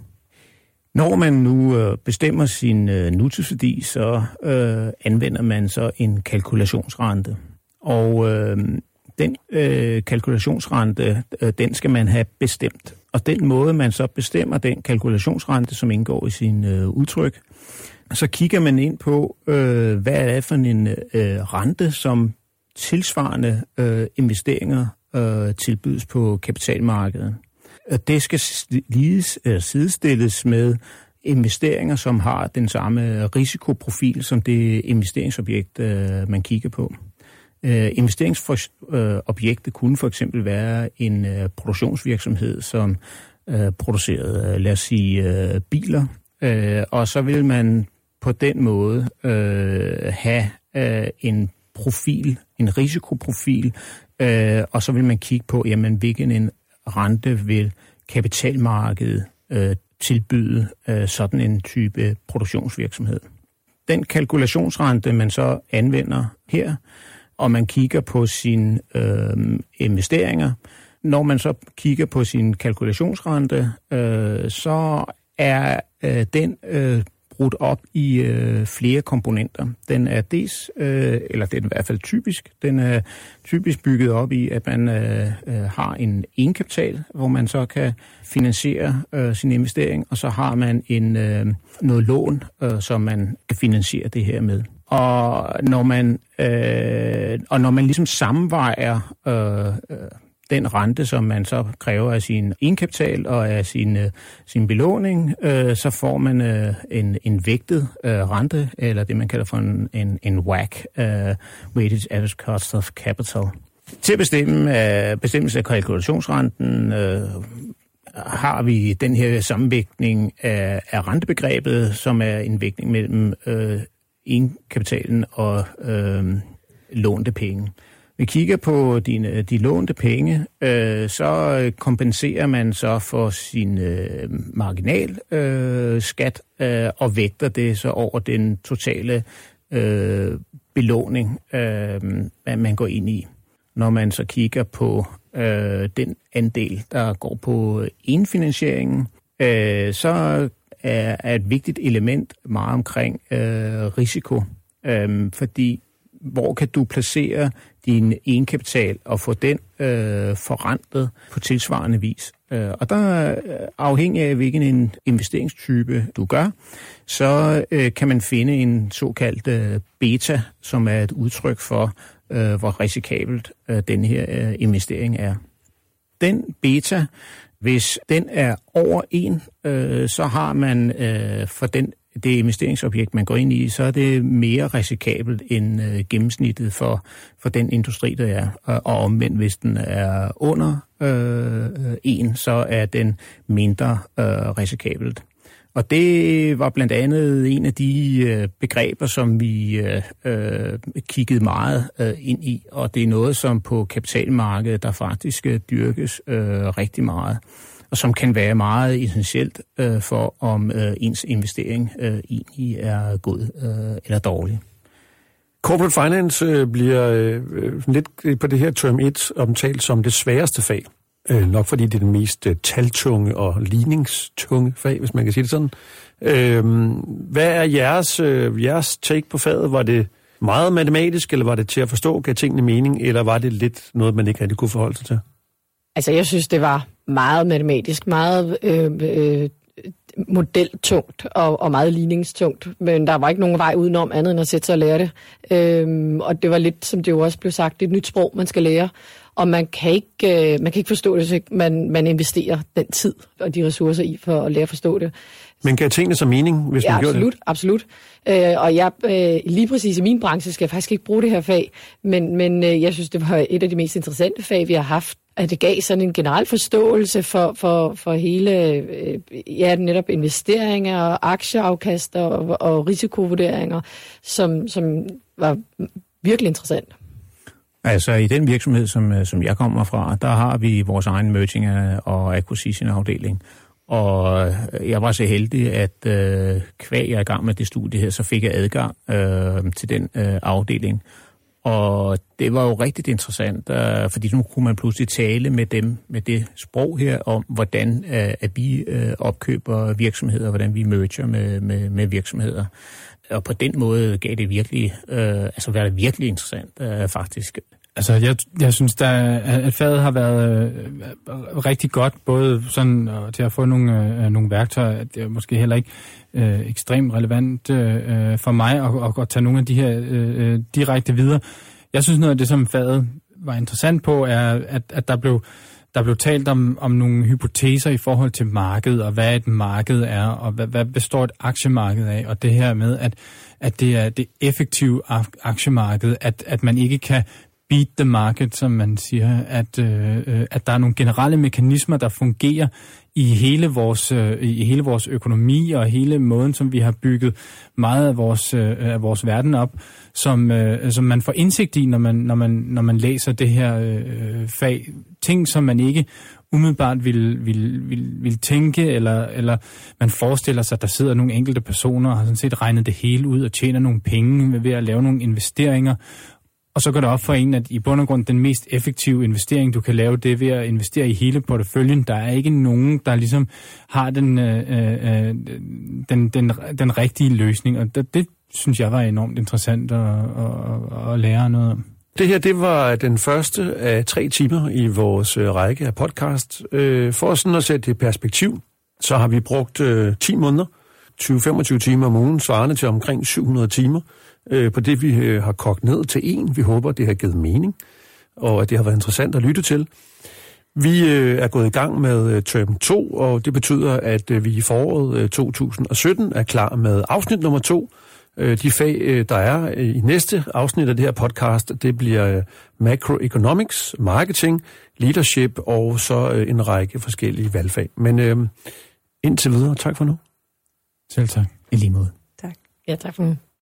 Når man nu øh, bestemmer sin øh, nutidsværdi, så øh, anvender man så en kalkulationsrente. Og øh, den øh, kalkulationsrente, øh, den skal man have bestemt. Og den måde, man så bestemmer den kalkulationsrente, som indgår i sin øh, udtryk, så kigger man ind på, øh, hvad er det for en øh, rente, som tilsvarende øh, investeringer øh, tilbydes på kapitalmarkedet. Det skal lige øh, sidestilles med investeringer, som har den samme risikoprofil som det investeringsobjekt, øh, man kigger på. Øh, investeringsobjektet kunne for eksempel være en øh, produktionsvirksomhed, som øh, producerede, lad os sige, øh, biler, øh, og så vil man på den måde øh, have øh, en profil, en risikoprofil, øh, og så vil man kigge på, jamen, hvilken en rente vil kapitalmarkedet øh, tilbyde øh, sådan en type produktionsvirksomhed. Den kalkulationsrente, man så anvender her, og man kigger på sine øh, investeringer, når man så kigger på sin kalkulationsrente, øh, så er øh, den øh, brudt op i øh, flere komponenter. Den er dels, øh, eller det er i hvert fald typisk, den er typisk bygget op i, at man øh, øh har en enkapital, hvor man så kan finansiere øh, sin investering, og så har man en øh, noget lån, øh, som man kan finansiere det her med. Og når man, øh, og når man ligesom sammenvejer øh, øh, den rente, som man så kræver af sin indkapital og af sin, øh, sin belåning, øh, så får man øh, en, en vægtet øh, rente, eller det man kalder for en, en, en WACC, øh, Weighted Average Cost of Capital. Til at bestemme øh, bestemmelse af kalkulationsrenten øh, har vi den her sammenvægtning af, af rentebegrebet, som er en vægtning mellem øh, indkapitalen og øh, lånte penge vi kigger på dine, øh, de lånte penge, øh, så øh, kompenserer man så for sin øh, marginal øh, skat øh, og vægter det så over den totale øh, belåning, øh, man går ind i. Når man så kigger på øh, den andel, der går på indfinansieringen, øh, så er, er et vigtigt element meget omkring øh, risiko, øh, fordi hvor kan du placere din egenkapital og få den øh, forrentet på tilsvarende vis. Øh, og der øh, afhængig af, hvilken investeringstype du gør, så øh, kan man finde en såkaldt øh, beta, som er et udtryk for, øh, hvor risikabelt øh, den her øh, investering er. Den beta, hvis den er over 1, øh, så har man øh, for den det investeringsobjekt, man går ind i, så er det mere risikabelt end øh, gennemsnittet for, for den industri, der er. Og, og omvendt, hvis den er under øh, en, så er den mindre øh, risikabelt. Og det var blandt andet en af de øh, begreber, som vi øh, øh kiggede meget øh, ind i, og det er noget, som på kapitalmarkedet, der faktisk øh, dyrkes øh, rigtig meget og som kan være meget essentielt øh, for, om øh, ens investering øh, egentlig er god øh, eller dårlig. Corporate finance øh, bliver øh, lidt øh, på det her term 1 omtalt som det sværeste fag. Øh, nok fordi det er det mest øh, taltunge og ligningstunge fag, hvis man kan sige det sådan. Øh, hvad er jeres, øh, jeres take på faget? Var det meget matematisk, eller var det til at forstå, gav tingene mening, eller var det lidt noget, man ikke rigtig kunne forholde sig til? Altså, jeg synes, det var meget matematisk, meget øh, øh, modeltungt og, og meget ligningstungt, men der var ikke nogen vej udenom andet end at sætte sig og lære det. Øhm, og det var lidt, som det jo også blev sagt, et nyt sprog, man skal lære, og man kan ikke, øh, man kan ikke forstå det, hvis ikke man, man investerer den tid og de ressourcer i for at lære at forstå det. Men kan tingene så mening, hvis ja, man gjorde absolut, det? absolut. Øh, og jeg, øh, lige præcis i min branche skal jeg faktisk ikke bruge det her fag, men, men øh, jeg synes, det var et af de mest interessante fag, vi har haft at det gav sådan en generel forståelse for, for, for hele, øh, ja, netop investeringer og aktieafkaster og, og risikovurderinger, som, som var virkelig interessant. Altså i den virksomhed, som, øh, som jeg kommer fra, der har vi vores egen merging og acquisition afdeling. Og jeg var så heldig, at øh, kvæg jeg er i gang med det studie her, så fik jeg adgang øh, til den øh, afdeling. Og det var jo rigtig interessant, øh, fordi nu kunne man pludselig tale med dem med det sprog her om, hvordan øh, at vi øh, opkøber virksomheder, hvordan vi merger med, med, med virksomheder. Og på den måde gav det virkelig, øh, altså var det virkelig interessant øh, faktisk. Altså, jeg, jeg synes, der, at faget har været øh, rigtig godt, både sådan og til at få nogle, øh, nogle værktøjer. Det er måske heller ikke øh, ekstremt relevant øh, øh, for mig at, at, at tage nogle af de her øh, øh, direkte videre. Jeg synes, noget af det, som faget var interessant på, er, at, at der blev der blev talt om, om nogle hypoteser i forhold til markedet, og hvad et marked er, og hvad, hvad består et aktiemarked af, og det her med, at, at det er det effektive aktiemarked, at, at man ikke kan beat the market, som man siger, at, øh, at der er nogle generelle mekanismer, der fungerer i hele vores øh, i hele vores økonomi og hele måden, som vi har bygget meget af vores øh, af vores verden op, som øh, som man får indsigt i, når man når man når man læser det her øh, fag, ting som man ikke umiddelbart vil, vil, vil, vil tænke, eller, eller man forestiller sig, at der sidder nogle enkelte personer og har sådan set regnet det hele ud og tjener nogle penge ved at lave nogle investeringer, og så går det op for en, at i bund og grund den mest effektive investering, du kan lave, det er ved at investere i hele porteføljen. Der er ikke nogen, der ligesom har den, øh, øh, øh den, den, den rigtige løsning, og det, det synes jeg var enormt interessant at, at, at lære noget om. Det her, det var den første af tre timer i vores øh, række af podcast. Øh, for sådan at sætte det i perspektiv, så har vi brugt 10 måneder, 20-25 timer om ugen, svarende til omkring 700 timer, på det, vi har kogt ned til en. Vi håber, det har givet mening, og at det har været interessant at lytte til. Vi er gået i gang med term 2, og det betyder, at vi i foråret 2017 er klar med afsnit nummer 2, Øh, de fag, øh, der er i næste afsnit af det her podcast, det bliver øh, macroeconomics, marketing, leadership og så en række forskellige valgfag. Men øh, indtil videre, tak for nu. Selv tak. I lige måde. Tak. Ja, tak for nu.